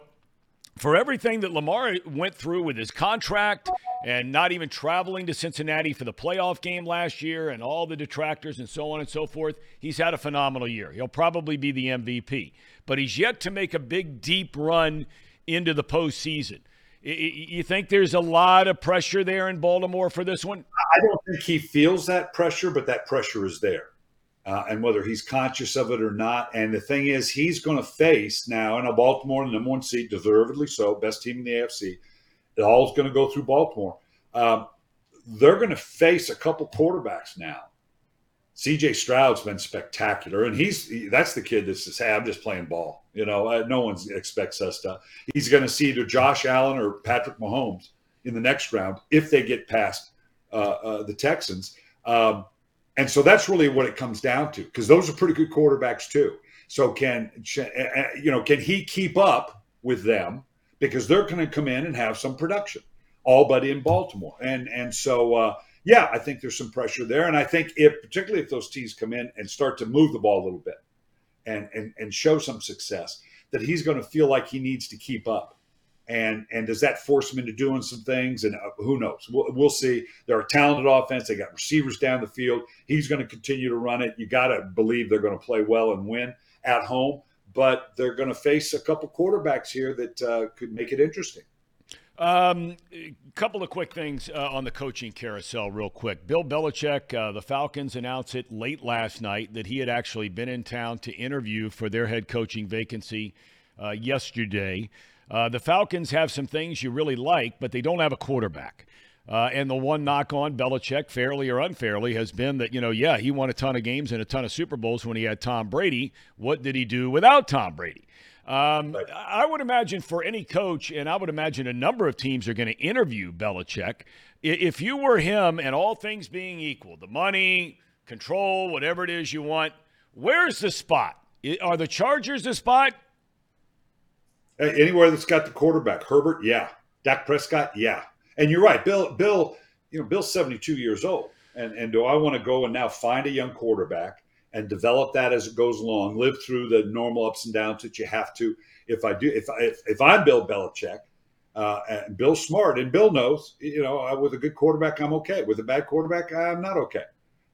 for everything that Lamar went through with his contract and not even traveling to Cincinnati for the playoff game last year and all the detractors and so on and so forth, he's had a phenomenal year. He'll probably be the MVP, but he's yet to make a big, deep run into the postseason. You think there's a lot of pressure there in Baltimore for this one? I don't think he feels that pressure, but that pressure is there uh, and whether he's conscious of it or not. And the thing is, he's going to face now in a Baltimore, number one seed, deservedly so, best team in the AFC. It all's going to go through Baltimore. Um, they're going to face a couple quarterbacks now. CJ Stroud's been spectacular, and he's that's the kid that says, "Hey, I'm just playing ball." You know, uh, no one expects us to. He's going to see either Josh Allen or Patrick Mahomes in the next round if they get past uh, uh, the Texans. Um, and so that's really what it comes down to because those are pretty good quarterbacks too. So can eh, eh, you know can he keep up with them because they're going to come in and have some production, all but in Baltimore. And and so uh, yeah, I think there's some pressure there, and I think if particularly if those teams come in and start to move the ball a little bit and and and show some success, that he's going to feel like he needs to keep up and and does that force him into doing some things? And uh, who knows? We'll, we'll, see. They're a talented offense. They got receivers down the field. He's going to continue to run it. You got to believe they're going to play well and win at home. But they're going to face a couple quarterbacks here that uh, could make it interesting. Um, a couple of quick things uh, on the coaching carousel, real quick. Bill Belichick, uh, the Falcons announced it late last night that he had actually been in town to interview for their head coaching vacancy uh, yesterday. Uh, the Falcons have some things you really like, but they don't have a quarterback. Uh, and the one knock on Belichick, fairly or unfairly, has been that, you know, yeah, he won a ton of games and a ton of Super Bowls when he had Tom Brady. What did he do without Tom Brady? Um. I would imagine for any coach, and I would imagine a number of teams are going to interview Belichick. If you were him, and all things being equal, the money, control, whatever it is you want, where's the spot? Are the Chargers the spot? Anywhere that's got the quarterback, Herbert, yeah. Dak Prescott, yeah. And you're right, Bill. Bill, you know, Bill's 72 years old, and and do I want to go and now find a young quarterback and develop that as it goes along, live through the normal ups and downs that you have to. If I do, if if, if I'm Bill Belichick, uh, and smart, and Bill knows, you know, with a good quarterback, I'm okay. With a bad quarterback, I'm not okay.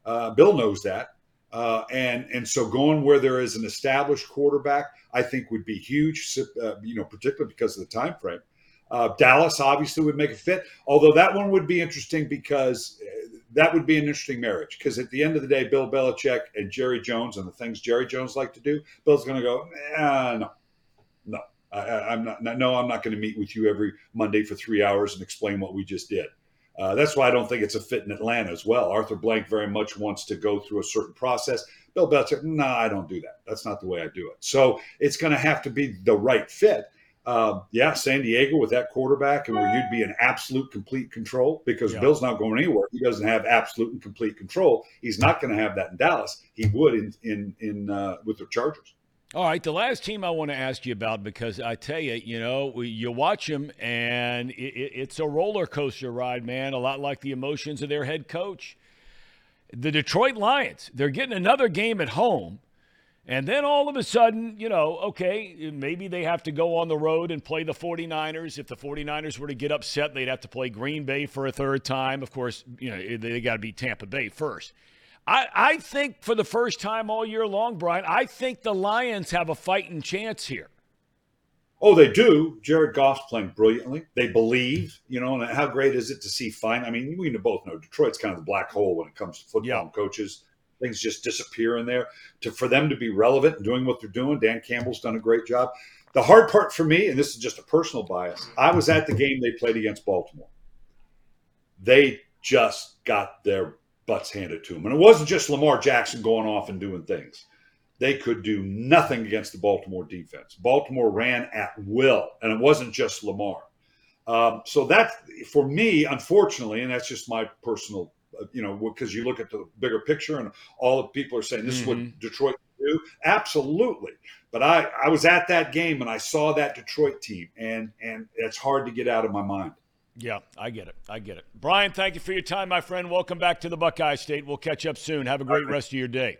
Uh, Bill knows that. Uh, and and so going where there is an established quarterback, I think would be huge. Uh, you know, particularly because of the time frame. Uh, Dallas obviously would make a fit, although that one would be interesting because uh, that would be an interesting marriage. Because at the end of the day, Bill Belichick and Jerry Jones and the things Jerry Jones like to do, Bill's going to go, eh, no, no, I, I'm not. No, I'm not going to meet with you every Monday for three hours and explain what we just did. Uh, that's why I don't think it's a fit in Atlanta as well. Arthur Blank very much wants to go through a certain process. Bill Belichick, no, nah, I don't do that. That's not the way I do it. So it's going to have to be the right fit. Uh, yeah, San Diego with that quarterback and where you'd be in absolute complete control because Yeah. Bill's not going anywhere. He doesn't have absolute and complete control. He's not going to have that in Dallas. He would in in in uh, with the Chargers. All right, the last team I want to ask you about because I tell you, you know, you watch them and it, it, it's a roller coaster ride, man. A lot like the emotions of their head coach. The Detroit Lions, they're getting another game at home. And then all of a sudden, you know, okay, maybe they have to go on the road and play the 49ers. If the 49ers were to get upset, they'd have to play Green Bay for a third time. Of course, you know, they got to beat Tampa Bay first. I, I think for the first time all year long, Brian, I think the Lions have a fighting chance here. Oh, they do. Jared Goff's playing brilliantly. They believe, you know, and how great is it to see fine? I mean, we both know Detroit's kind of the black hole when it comes to football Yeah. coaches. Things just disappear in there. To for them to be relevant and doing what they're doing, Dan Campbell's done a great job. The hard part for me, and this is just a personal bias, I was at the game they played against Baltimore. They just got their butts handed to them. And it wasn't just Lamar Jackson going off and doing things they could do nothing against the Baltimore defense. Baltimore ran at will, and it wasn't just Lamar. Um, so that, for me, unfortunately, and that's just my personal, uh, you know, because you look at the bigger picture and all the people are saying this is what Detroit do. Absolutely, but I, I was at that game and I saw that Detroit team, and and it's hard to get out of my mind. Yeah, I get it. I get it. Brian, thank you for your time, my friend. Welcome back to the Buckeye State. We'll catch up soon. Have a great rest of your day.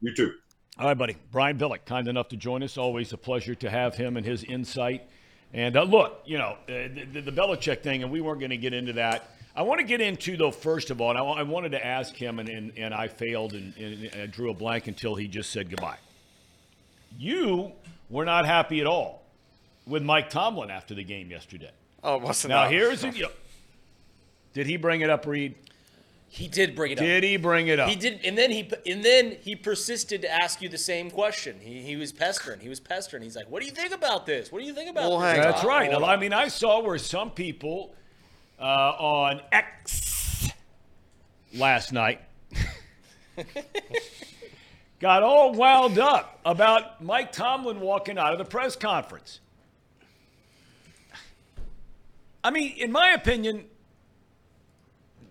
You too. All right, buddy. Brian Billick, kind enough to join us. Always a pleasure to have him and his insight. And uh, look, you know, uh, the, the Belichick thing, and we weren't going to get into that. I want to get into, though, first of all, and I, I wanted to ask him, and, and, and I failed and, and, and drew a blank until he just said goodbye. You were not happy at all with Mike Tomlin after the game yesterday. Oh, it wasn't Now, that. here's a. Did he bring it up, Reed? He did bring it up. Did he bring it up? He did, and then he and then he persisted to ask you the same question. He, he was pestering. He was pestering. He's like, "What do you think about this? What do you think about Well, this?" That's right. hold I mean, I saw where some people uh, on X last night got all wound up about Mike Tomlin walking out of the press conference. I mean, in my opinion,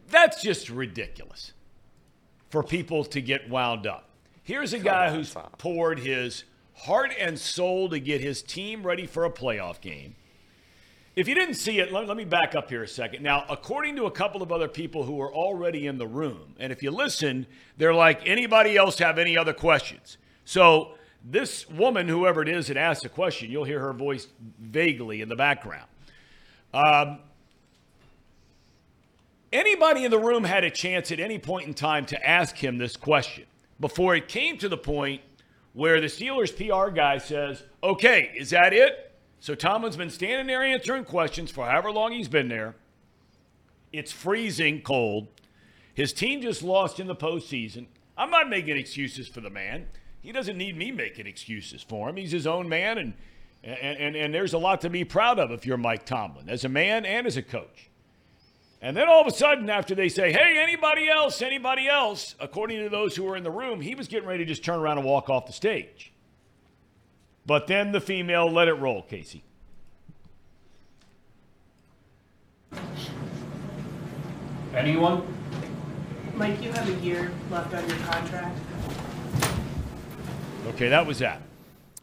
that's just ridiculous for people to get wound up. Here's a guy who's poured his heart and soul to get his team ready for a playoff game. If you didn't see it, let, let me back up here a second. Now, according to a couple of other people who were already in the room, and if you listen, they're like, anybody else have any other questions? So, this woman, whoever it is that asked the question, you'll hear her voice vaguely in the background. Um, anybody in the room had a chance at any point in time to ask him this question before it came to the point where the Steelers PR guy says, okay, is that it? So Tomlin's been standing there answering questions for however long he's been there. It's freezing cold. His team just lost in the postseason. I'm not making excuses for the man. He doesn't need me making excuses for him. He's his own man, and, and, and, and there's a lot to be proud of if you're Mike Tomlin, as a man and as a coach. And then all of a sudden, after they say, hey, anybody else, anybody else, according to those who were in the room, he was getting ready to just turn around and walk off the stage. But then the female let it roll, Casey. Anyone? Mike, you have a year left on your contract. Okay, that was that.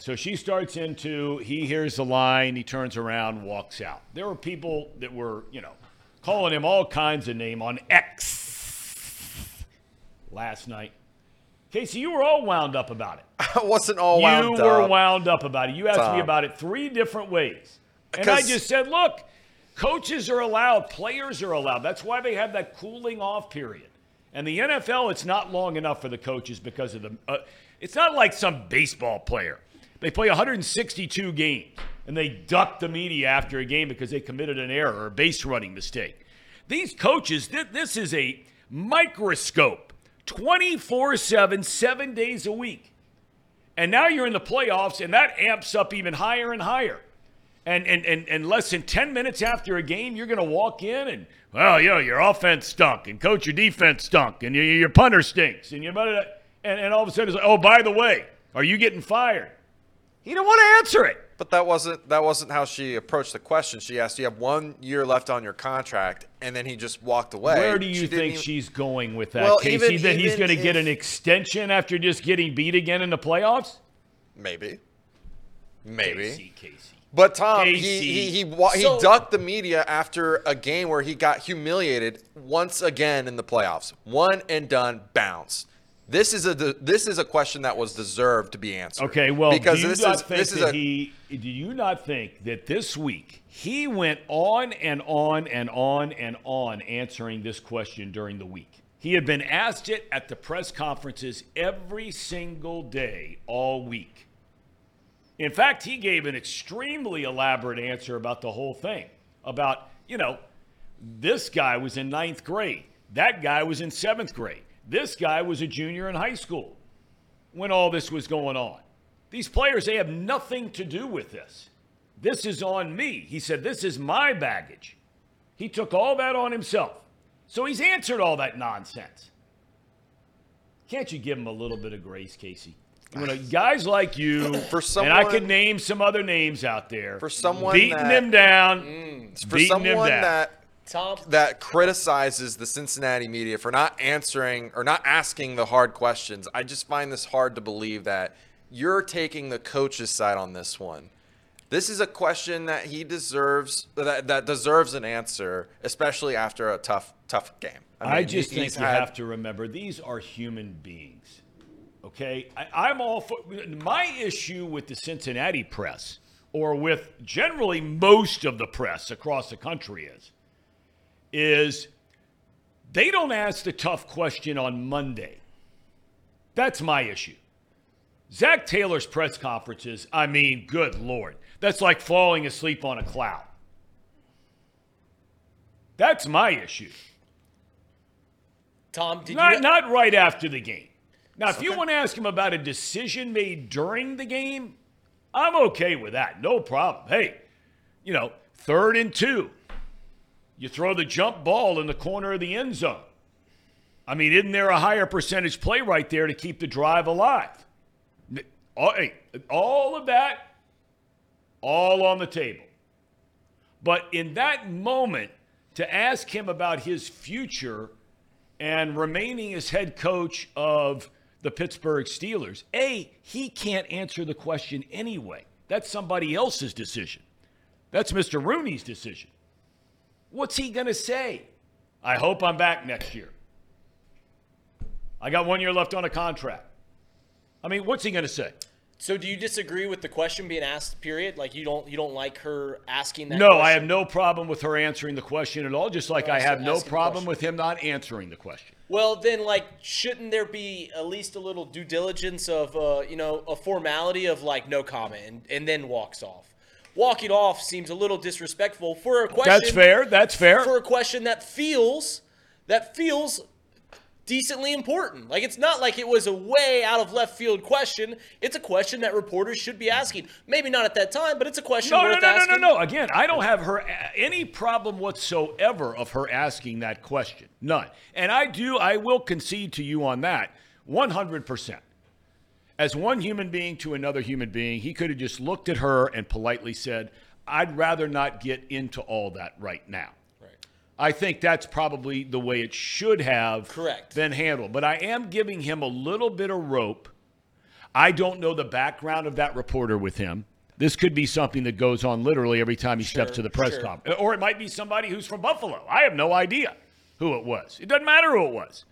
So she starts into, he hears the line, he turns around, walks out. There were people that were, you know, calling him all kinds of name on X last night. Casey, you were all wound up about it. I wasn't all wound you were wound up about it. You asked me about it three different ways. And I just said, look, coaches are allowed, players are allowed. That's why they have that cooling off period. And the NFL, it's not long enough for the coaches because of the. Uh, it's not like some baseball player. They play 162 games and they duck the media after a game because they committed an error or a base running mistake. These coaches, thi- this is a microscope 24 7, seven days a week. And now you're in the playoffs, and that amps up even higher and higher. And, and, and, and less than 10 minutes after a game, you're going to walk in and, well, you know, your offense stunk, and coach, your defense stunk, and your, your punter stinks. And, you, and, and all of a sudden, it's like, oh, by the way, are you getting fired? He didn't want to answer it. But that wasn't that wasn't how she approached the question. She asked, "You have one year left on your contract," and then he just walked away. Where do you She think even- she's going with that, Well, Casey? even- that he's going to get an extension after just getting beat again in the playoffs? Maybe, maybe. Casey, Casey. But Tom, he Casey. he he, wa- he So- ducked the media after a game where he got humiliated once again in the playoffs. One and done, bounced. This is a this is a question that was deserved to be answered. Okay, well, because do you this not is think this is that a he? Do you not think that this week he went on and on and on and on answering this question during the week? He had been asked it at the press conferences every single day all week. In fact, he gave an extremely elaborate answer about the whole thing. About, you know, this guy was in ninth grade. That guy was in seventh grade. This guy was a junior in high school when all this was going on. These players, they have nothing to do with this. This is on me. He said, This is my baggage. He took all that on himself. So he's answered all that nonsense. Can't you give him a little bit of grace, Casey? You know, guys like you, For and I could name some other names out there, For someone beating that- him down, mm. for beating him someone down. that Tom, that criticizes the Cincinnati media for not answering or not asking the hard questions. I just find this hard to believe that you're taking the coach's side on this one. This is a question that he deserves that, that deserves an answer, especially after a tough tough game. I, mean, just he- think he's you had- have to remember these are human beings. Okay, I, I'm all for my issue with the Cincinnati press, or with generally most of the press across the country is, is they don't ask the tough question on Monday. That's my issue. Zac Taylor's press conferences, I mean, good lord, that's like falling asleep on a cloud. That's my issue. Tom, did Not, you not right after the game. Now, if you want to ask him about a decision made during the game, I'm okay with that. No problem. Hey, you know, third and two, you throw the jump ball in the corner of the end zone. I mean, isn't there a higher percentage play right there to keep the drive alive? All, hey, all of that, all on the table. But in that moment, to ask him about his future and remaining as head coach of the Pittsburgh Steelers, A, he can't answer the question anyway. That's somebody else's decision. That's Mr. Rooney's decision. What's he going to say? I hope I'm back next year. I got one year left on a contract. I mean, what's he going to say? So do you disagree with the question being asked? Period. Like you don't you don't like her asking that. No, question? I have no problem with her answering the question at all, just like I have no problem with him not answering the question. Well, then, like, shouldn't there be at least a little due diligence of, uh, you know, a formality of like no comment and, and then walks off? Walking off seems a little disrespectful for a question. That's fair. That's fair. For a question that feels that feels decently important. Like it's not like it was a way out of left field question. It's a question that reporters should be asking. Maybe not at that time, but it's a question No, no, no, no, no, asking. no. Again, I don't have her any problem whatsoever of her asking that question. None. And I do, I will concede to you on that 100%. As one human being to another human being, he could have just looked at her and politely said, I'd rather not get into all that right now. Right. I think that's probably the way it should have Correct. been handled. But I am giving him a little bit of rope. I don't know the background of that reporter with him. This could be something that goes on literally every time he steps to the press sure. conference. Or it might be somebody who's from Buffalo. I have no idea who it was. It doesn't matter who it was.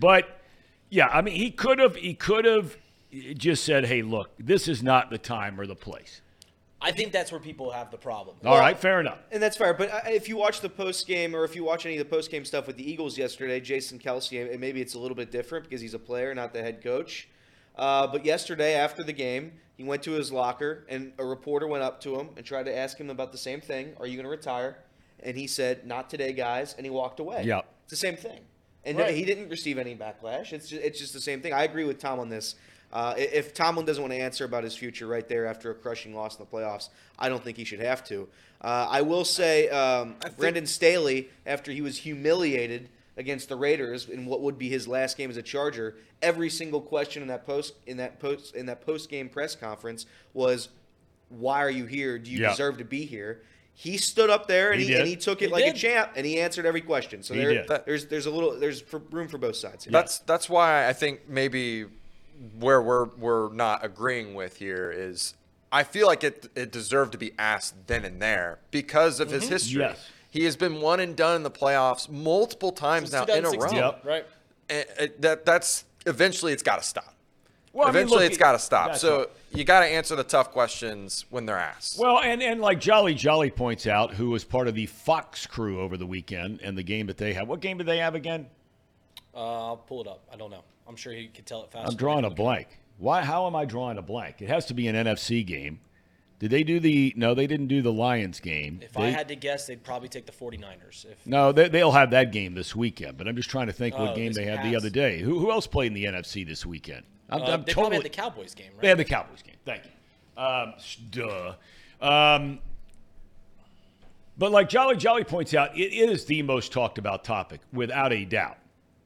But yeah, I mean, he could have he could have just said, "Hey, look, this is not the time or the place." I think that's where people have the problem. All right, fair enough. And that's fair. But uh, if you watch the post game, or if you watch any of the post game stuff with the Eagles yesterday, Jason Kelce, and maybe it's a little bit different because he's a player, not the head coach. Uh, but yesterday, after the game, he went to his locker, and a reporter went up to him and tried to ask him about the same thing: Are you going to retire? And he said, "Not today, guys," and he walked away. Yeah. it's the same thing. And Right. he didn't receive any backlash. It's just, it's just the same thing. I agree with Tom on this. Uh, if Tomlin doesn't want to answer about his future right there after a crushing loss in the playoffs, I don't think he should have to. Uh, I will say, um, Brandon Staley, after he was humiliated against the Raiders in what would be his last game as a Charger, every single question in that post in that post in that post game press conference was, "Why are you here? Do you Yeah. deserve to be here?" He stood up there and He he, and he took it He like did. a champ, and he answered every question. So there, there's there's a little there's for, room for both sides. Here. That's that's why I think maybe where we're we're not agreeing with here is I feel like it it deserved to be asked then and there because of his history. Yes. He has been one and done in the playoffs multiple times Since now in a row. Yep. Right. And it- that that's eventually it's got to stop. Well, I mean, eventually look, it's got to stop. So right. you got to answer the tough questions when they're asked. Well, and, and like Jolly Jolly points out, who was part of the Fox crew over the weekend and the game that they had. What game did they have again? Uh, I'll pull it up. I don't know. I'm sure he could tell it fast. I'm drawing a blank. Why? How am I drawing a blank? It has to be an NFC game. Did they do the? No, they didn't do the Lions game. If They- I had to guess, they'd probably take the 49ers. If no, they, they'll have that game this weekend. But I'm just trying to think what Oh, game they had the other day. Who, who else played in the NFC this weekend? I'm, uh, I'm they totally. probably had the Cowboys game, right? They had the Cowboys game. Thank you. Um, duh. Um, but like Jolly Jolly points out, it is the most talked about topic without a doubt.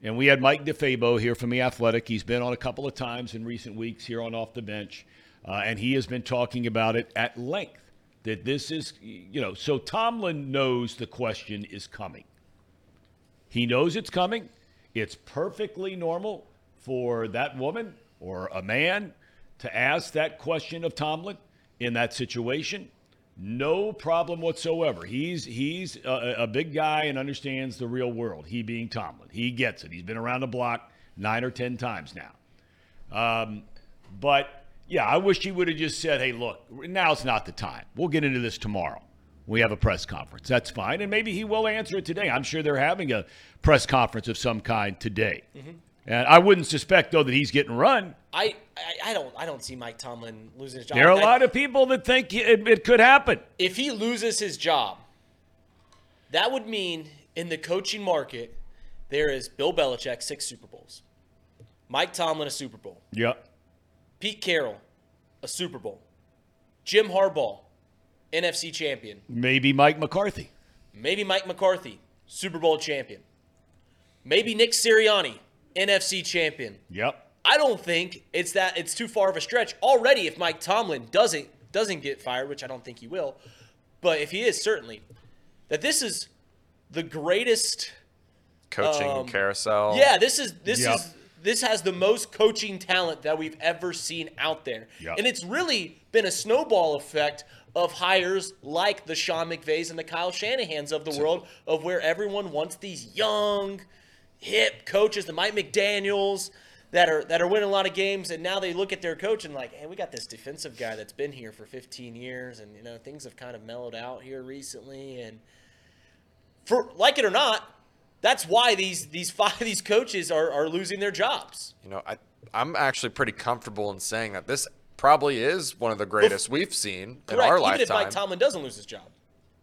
And we had Mike DeFabo here from The Athletic. He's been on a couple of times in recent weeks here on Off the Bench. Uh, and he has been talking about it at length. That this is, you know, so Tomlin knows the question is coming. He knows it's coming. It's perfectly normal for that woman or a man to ask that question of Tomlin in that situation. No problem whatsoever. He's he's a, a big guy and understands the real world. He being Tomlin, he gets it. He's been around the block nine or ten times now. Um, but yeah, I wish he would have just said, "Hey, look, now's not the time. We'll get into this tomorrow. We have a press conference. That's fine, and maybe he will answer it today. I'm sure they're having a press conference of some kind today. And I wouldn't suspect though that he's getting run. I, I I don't I don't see Mike Tomlin losing his job. There are a I- lot of people that think it, it could happen. if he loses his job, that would mean in the coaching market, there is Bill Belichick, six Super Bowls, Mike Tomlin, a Super Bowl, Yep. Pete Carroll, a Super Bowl, Jim Harbaugh, NFC champion, Maybe Mike McCarthy. maybe Mike McCarthy, Super Bowl champion, maybe Nick Sirianni, NFC champion. Yep. I don't think it's that it's too far of a stretch already. If Mike Tomlin doesn't doesn't get fired, which I don't think he will, but if he is, certainly that this is the greatest. Coaching um, carousel. Yeah, this is this Yep. is this has the most coaching talent that we've ever seen out there, Yep. and it's really been a snowball effect of hires like the Sean McVays and the Kyle Shanahan's of the world, of where everyone wants these young, hip coaches, the Mike McDaniel's that are that are winning a lot of games, and now they look at their coach and like, hey, we got this defensive guy that's been here for 15 years, and you know things have kind of mellowed out here recently, and for like it or not, that's why these these five these coaches are are losing their jobs. You know, I I'm actually pretty comfortable in saying that this probably is one of the greatest we've seen in Correct. our Even if. Mike Tomlin doesn't lose his job.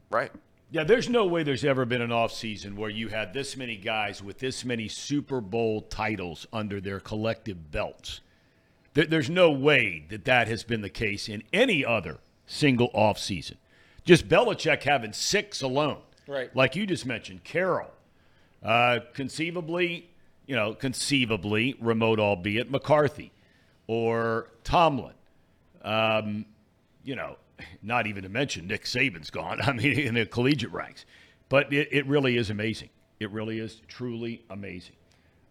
right. Yeah, there's no way there's ever been an offseason where you had this many guys with this many Super Bowl titles under their collective belts. There's no way that that has been the case in any other single offseason. Just Belichick having six alone. Right. Like you just mentioned, Carroll. Uh, conceivably, you know, conceivably, remote albeit, McCarthy. or Tomlin. Um, you know, not even to mention Nick Saban's gone. I mean, in the collegiate ranks. But it, it really is amazing. It really is truly amazing.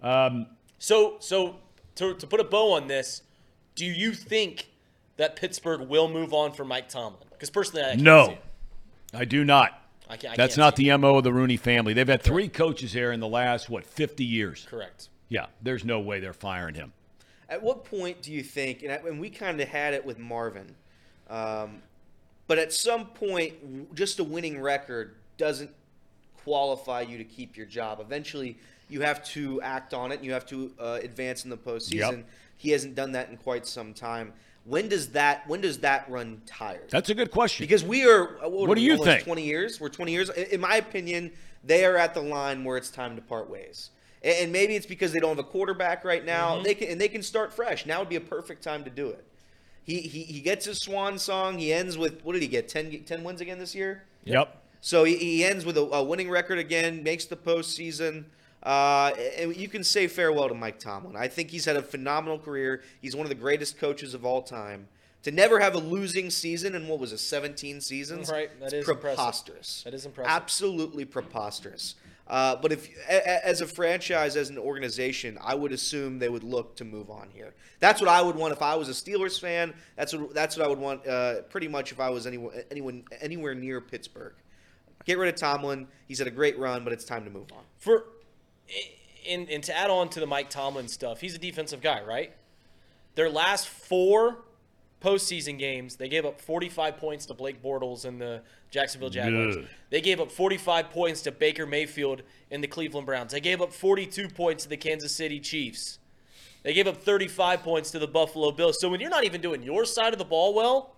Um, So, so to, to put a bow on this, do you think that Pittsburgh will move on for Mike Tomlin? Because personally, I can't see no, it. I do not. I can't, I That's can't not see the MO of the Rooney family. They've had three coaches there in the last, what, 50 years? Correct. Yeah, there's no way they're firing him. At what point do you think, and, I- and we kind of had it with Marvin, um, but at some point, just a winning record doesn't qualify you to keep your job. Eventually, you have to act on it. And You have to uh, advance in the postseason. Yep. He hasn't done that in quite some time. When does that? When does that run tired? That's a good question. Because we are. uh, What, What do you think? Twenty years. We're twenty years. In my opinion, they are at the line where it's time to part ways. And maybe it's because they don't have a quarterback right now. They can and they can start fresh. Now would be a perfect time to do it. He, he he gets his swan song. He ends with what did he get? 10, 10 wins again this year. Yep. So he, he ends with a, a winning record again, makes the postseason. Uh, and you can say farewell to Mike Tomlin. I think he's had a phenomenal career. He's one of the greatest coaches of all time. To never have a losing season in what was it, 17 seasons? That's right, that it's is impressive. preposterous. That is impressive. Absolutely preposterous. Uh, but if, a, as a franchise, as an organization, I would assume they would look to move on here. That's what I would want if I was a Steelers fan. That's what that's what I would want. Uh, pretty much if I was anyone anyone anywhere near Pittsburgh. Get rid of Tomlin. He's had a great run, but it's time to move on. For and, and to add on to the Mike Tomlin stuff, he's a defensive guy, right? Their last four postseason games, they gave up 45 points to Blake Bortles and the Jacksonville Jaguars. Good. They gave up 45 points to Baker Mayfield and the Cleveland Browns. They gave up 42 points to the Kansas City Chiefs. They gave up 35 points to the Buffalo Bills. So when you're not even doing your side of the ball well,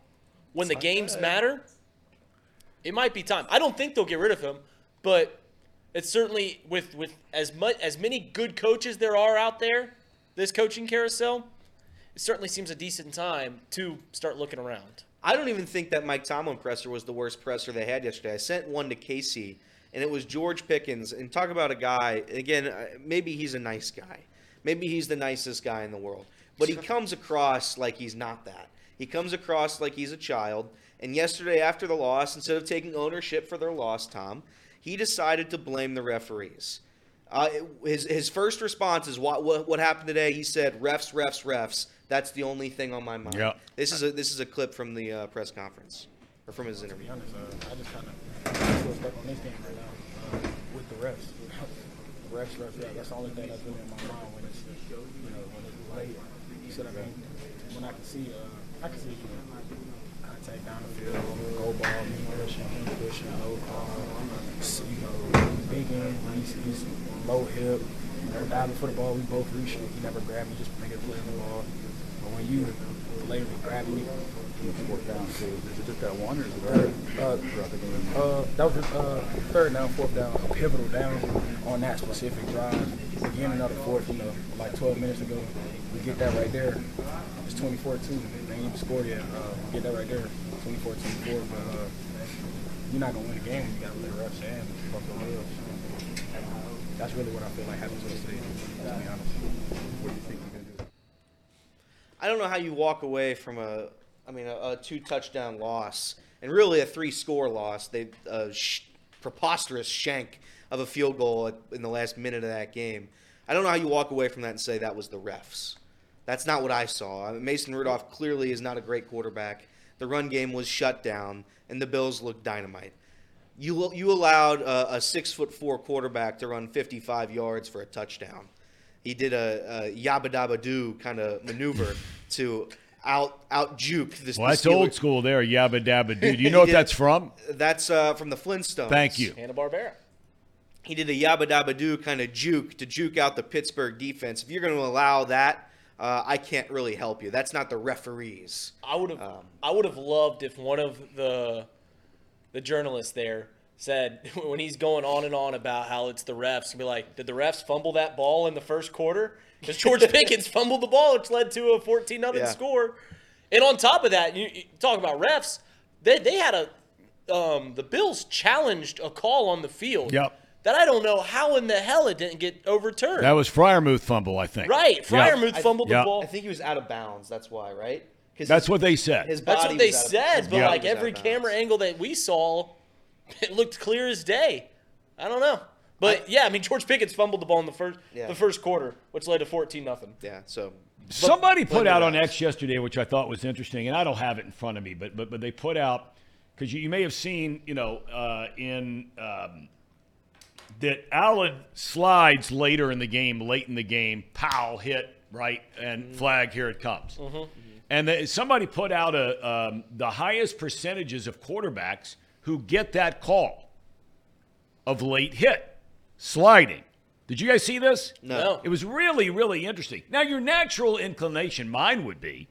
when the games matter, it might be time. I don't think they'll get rid of him, but it's certainly with with as much as many good coaches there are out there, this coaching carousel, it certainly seems a decent time to start looking around. I don't even think that Mike Tomlin presser was the worst presser they had yesterday. I sent one to Casey, and it was George Pickens. And talk about a guy, again, uh, maybe he's a nice guy. Maybe he's the nicest guy in the world. But he comes across like he's not that. He comes across like he's a child. And yesterday, after the loss, instead of taking ownership for their loss, Tom, he decided to blame the referees. Uh, his his first response is what, what what happened today. He said, "Refs, refs, refs." That's the only thing on my mind. Yeah. This is a this is a clip from the uh, press conference or from his interview. honest, uh, I just kind of feel stuck on this game right now uh, with the refs. refs, refs, yeah, that's the only thing that's really in my mind when it's, you know, when it's late. You see what I mean? When I can see, uh, I can see, you know, contact down the field, go ball, me pushing, him pushing, low call, you know, big end, he's, he's low hip, you know, diving for the ball, we both reach it. He never grabbed me, just make a play on the ball. But when you later grab me, Fourth down, so is it just that one or is it Third, uh, throughout the game? uh, that was just, uh, third down, fourth down, a pivotal down on that specific drive. Beginning of the fourth, you know, like 12 minutes ago, we get that right there. It's 24-2. They ain't even scored yet. Uh, we get that right there, 24-24. But uh, you're not gonna win the game when you gotta let refs in. Buffalo Bills. That's really what I feel like happened to us today. To be honest. What do you think you're gonna do? I don't know how you walk away from a, I mean, a, a two touchdown loss and really a three score loss. They a sh- preposterous shank of a field goal at, in the last minute of that game. I don't know how you walk away from that and say that was the refs. That's not what I saw. I mean, Mason Rudolph clearly is not a great quarterback. The run game was shut down, and the Bills looked dynamite. You you allowed a, a six foot four quarterback to run 55 yards for a touchdown. He did a, a yabba dabba doo kind of maneuver to out out juke this. Well, the that's Steelers. old school there, yabba dabba do. Do You know what did- that's from? That's uh, from the Flintstones. Thank you. Hanna Barbera. He did a yabba dabba doo kind of juke to juke out the Pittsburgh defense. If you're going to allow that, uh, I can't really help you. That's not the referees. I would have Um, I would have loved if one of the the journalists there said when he's going on and on about how it's the refs, be like, did the refs fumble that ball in the first quarter? Because George Pickens fumbled the ball, which led to a 14 0 Yeah. score. And on top of that, you, you talk about refs. They, they had a um, the Bills challenged a call on the field. Yep. that I don't know how in the hell it didn't get overturned. That was Freiermuth fumble, I think. right. Yeah. Freiermuth I- fumbled Yeah. the ball. I think he was out of bounds. That's why, right? That's his- what they said. His That's what they was of- said, but body like every camera angle that we saw, it looked clear as day. I don't know. But yeah, I mean George Pickens fumbled the ball in the first Yeah. the first quarter, which led to 14 nothing. Yeah. So Somebody put out on. X yesterday, which I thought was interesting, and I don't have it in front of me, but but but they put out because you, you may have seen, you know, uh, in um, that Allen slides later in the game, late in the game, Powell hit right and flag. Here it comes. And the, somebody put out a um, the highest percentages of quarterbacks who get that call of late hit sliding. Did you guys see this? No. It was really, really interesting. Now, your natural inclination, mine would be,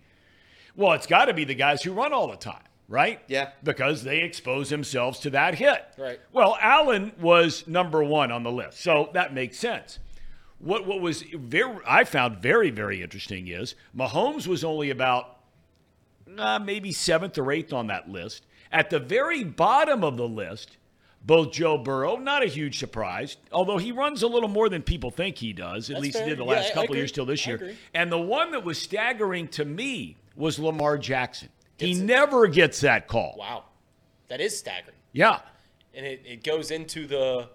well, it's got to be the guys who run all the time, right? Yeah. Because they expose themselves to that hit. Right. Well, Allen was number one on the list, so that makes sense. What what was very I found very very interesting is Mahomes was only about uh, maybe seventh or eighth on that list. At the very bottom of the list, both Joe Burrow, not a huge surprise, although he runs a little more than people think he does. At That's least fair. he did the last I couple years till this year. And the one that was staggering to me was Lamar Jackson. He never gets that call. Wow. That is staggering. Yeah. and it, it goes into the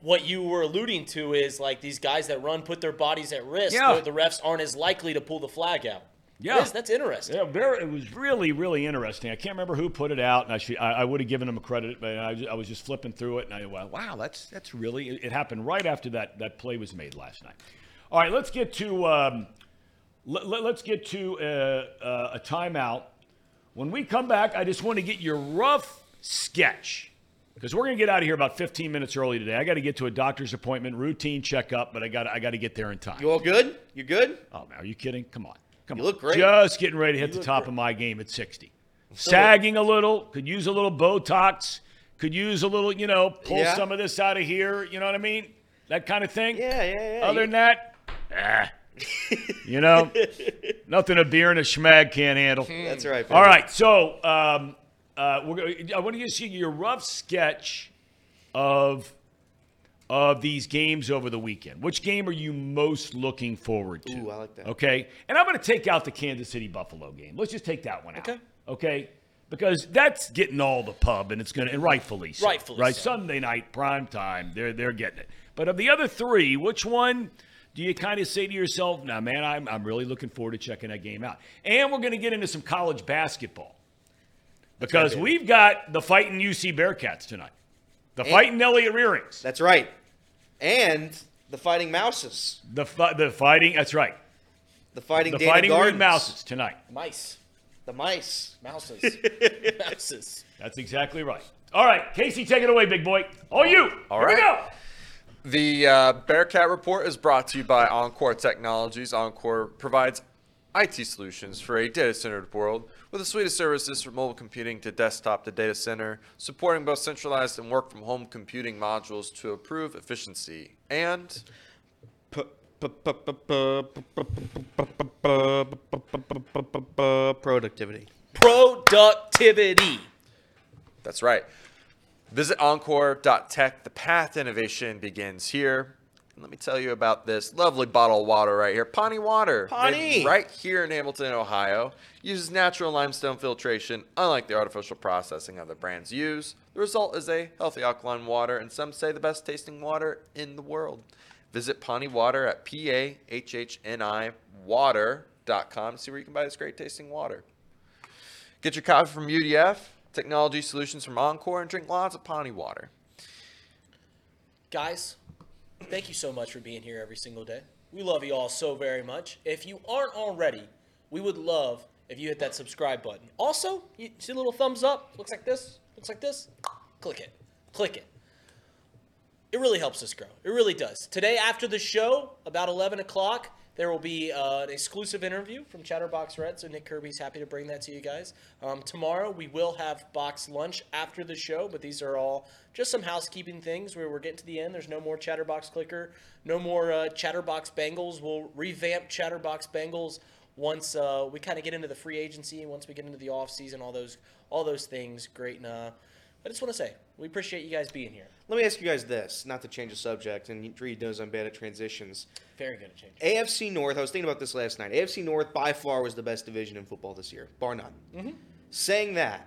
what you were alluding to is like these guys that run put their bodies at risk. Yeah. The refs aren't as likely to pull the flag out. Yeah. Is- that's interesting. Yeah, very, it was really, really interesting. I can't remember who put it out, and I should, I, I would have given him a credit, but I, I was just flipping through it, and I went, "Wow, that's that's really." It, it happened right after that that play was made last night. All right, let's get to um, let, let, us get to uh, uh, a timeout. When we come back, I just want to get your rough sketch because we're going to get out of here about 15 minutes early today. I got to get to a doctor's appointment, routine checkup, but I got I got to get there in time. you all good? You good? Oh, man, are you kidding? Come on. Come You on. look great. Just getting ready to hit the top great. of my game at 60. Sagging a little, could use a little Botox, could use a little, you know, pull Yeah. some of this out of here. You know what I mean? That kind of thing. Yeah, yeah, yeah. Other You- than that, ah, you know, nothing a beer and a schmag can't handle. That's right. All baby. right, so um, uh, we're gonna, I want to see your rough sketch of of these games over the weekend. Which game are you most looking forward to? Ooh, I like that. Okay, and I'm going to take out the Kansas City Buffalo game. Let's just take that one out. Okay. Okay. Because that's getting all the pub, and it's going to, and rightfully so. Rightfully right? so. Sunday night prime time, they're they're getting it. But of the other three, which one do you kind of say to yourself, "Now, man, I'm I'm really looking forward to checking that game out." And we're going to get into some college basketball because we've got the fighting UC Bearcats tonight, the fighting Elliott Rearings, That's right. And the Fighting Mouses. the fi- the fighting. That's right, The Fighting the Dana fighting Gardens. Mouses tonight. Mice, The Mice. mouses, mouses. That's exactly right. All right, Casey, take it away, big boy. All you. All Here we go. The uh, Bearcat Report is brought to you by Encore Technologies. Encore provides IT solutions for a data centered world with a suite of services from mobile computing to desktop to data center, supporting both centralized and work from home computing modules to improve efficiency. And Productivity. Productivity. that's right. Visit encore.tech. The path to innovation begins here. And let me tell you about this lovely bottle of water right here. Pahhni Water. Pahhni. Right here in Hamilton, Ohio. Uses natural limestone filtration, unlike the artificial processing other brands use. The result is a healthy alkaline water, and some say the best tasting water in the world. Visit Pahhni Water at P A H H N I water.com to see where you can buy this great tasting water. Get your coffee from UDF, technology solutions from Encore, and drink lots of Pahhni Water. Guys, thank you so much for being here every single day. We love you all so very much. If you aren't already, we would love if you hit that subscribe button. Also, you see a little thumbs up? Looks like this. Looks like this. Click it. Click it. It really helps us grow. It really does. Today, after the show, about 11 o'clock, there will be uh, an exclusive interview from Chatterbox Red. So Nick Kirby's happy to bring that to you guys. Um, tomorrow, we will have box lunch after the show, but these are all just some housekeeping things where we're getting to the end. There's no more Chatterbox Clicker, no more uh, Chatterbox Bengals. We'll revamp Chatterbox Bengals once uh, we kind of get into the free agency, and once we get into the off season, all those all those things. Great. And, uh, I just want to say we appreciate you guys being here. Let me ask you guys this, not to change the subject, and Reed knows I'm bad at transitions. Very good at change. AFC North, I was thinking about this last night. AFC North by far was the best division in football this year, bar none. Mm-hmm. Saying that,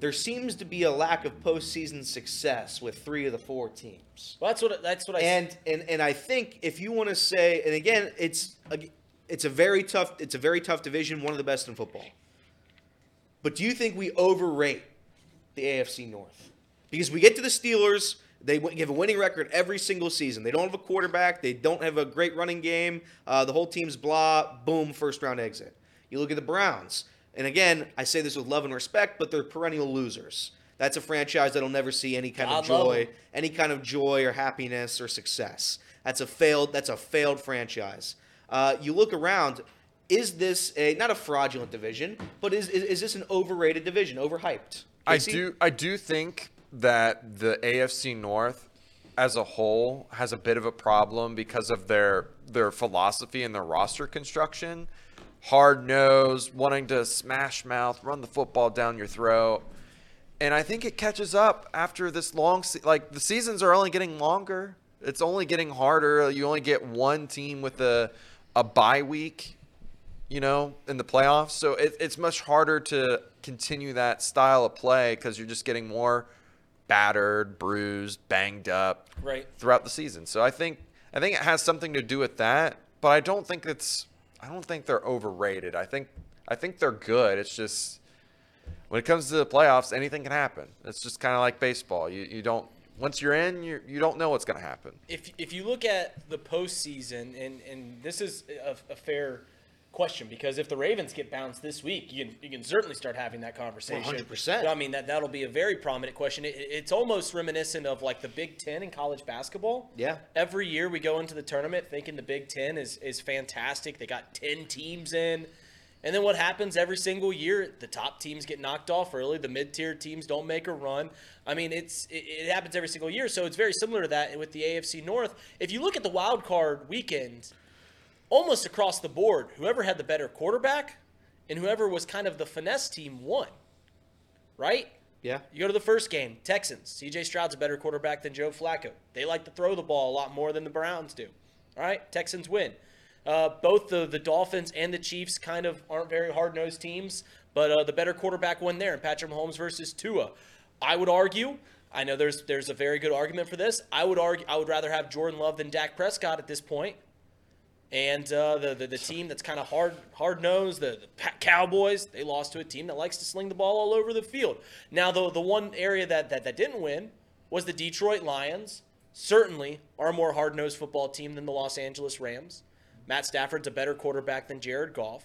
there seems to be a lack of postseason success with three of the four teams. Well, that's what that's what I And and and I think if you want to say, and again, it's a, it's a very tough it's a very tough division, one of the best in football. But do you think we overrate the AFC North? Because we get to the Steelers, they w- give a winning record every single season. They don't have a quarterback. They don't have a great running game. Uh, the whole team's blah. Boom, first round exit. You look at the Browns, and again, I say this with love and respect, but they're perennial losers. That's a franchise that'll never see any kind of God love joy, 'em. any kind of joy or happiness or success. That's a failed. That's a failed franchise. Uh, you look around. Is this a not a fraudulent division, but is is, is this an overrated division, overhyped? I do I do think that the AFC North as a whole has a bit of a problem because of their their philosophy and their roster construction. Hard nosed, wanting to smash mouth, run the football down your throat. And I think it catches up after this long se- like the seasons are only getting longer. It's only getting harder. You only get one team with a a bye week you know, in the playoffs. So it, it's much harder to continue that style of play because you're just getting more battered, bruised, banged up Right. throughout the season. So I think I think it has something to do with that, but I don't think it's I don't think they're overrated. I think I think they're good. It's just when it comes to the playoffs, anything can happen. It's just kind of like baseball. You you don't once you're in, you you don't know what's going to happen. if if you look at the postseason, and and this is a, a fair question because if the Ravens get bounced this week, you can you can certainly start having that conversation. 100%. I mean that that'll be a very prominent question. It, it's almost reminiscent of like the Big Ten in college basketball. Yeah. Every year we go into the tournament thinking the Big Ten is is fantastic. They got ten teams in. And then what happens every single year? The top teams get knocked off early. The mid-tier teams don't make a run. I mean, it's it, it happens every single year. So it's very similar to that with the AFC North. If you look at the wild card weekend, almost across the board, whoever had the better quarterback and whoever was kind of the finesse team won. Right? Yeah. You go to the first game, Texans. CJ Stroud's a better quarterback than Joe Flacco. They like to throw the ball a lot more than the Browns do. All right, Texans win. Uh, both the, the Dolphins and the Chiefs kind of aren't very hard nosed teams, but uh, the better quarterback won there, and Patrick Mahomes versus Tua. I would argue. I know there's there's a very good argument for this. I would argue. I would rather have Jordan Love than Dak Prescott at this point. And uh, the, the the team that's kind of hard hard nosed, the, the Cowboys, they lost to a team that likes to sling the ball all over the field. Now, the the one area that that, that didn't win was the Detroit Lions. Certainly, are a more hard nosed football team than the Los Angeles Rams. Matt Stafford's a better quarterback than Jared Goff.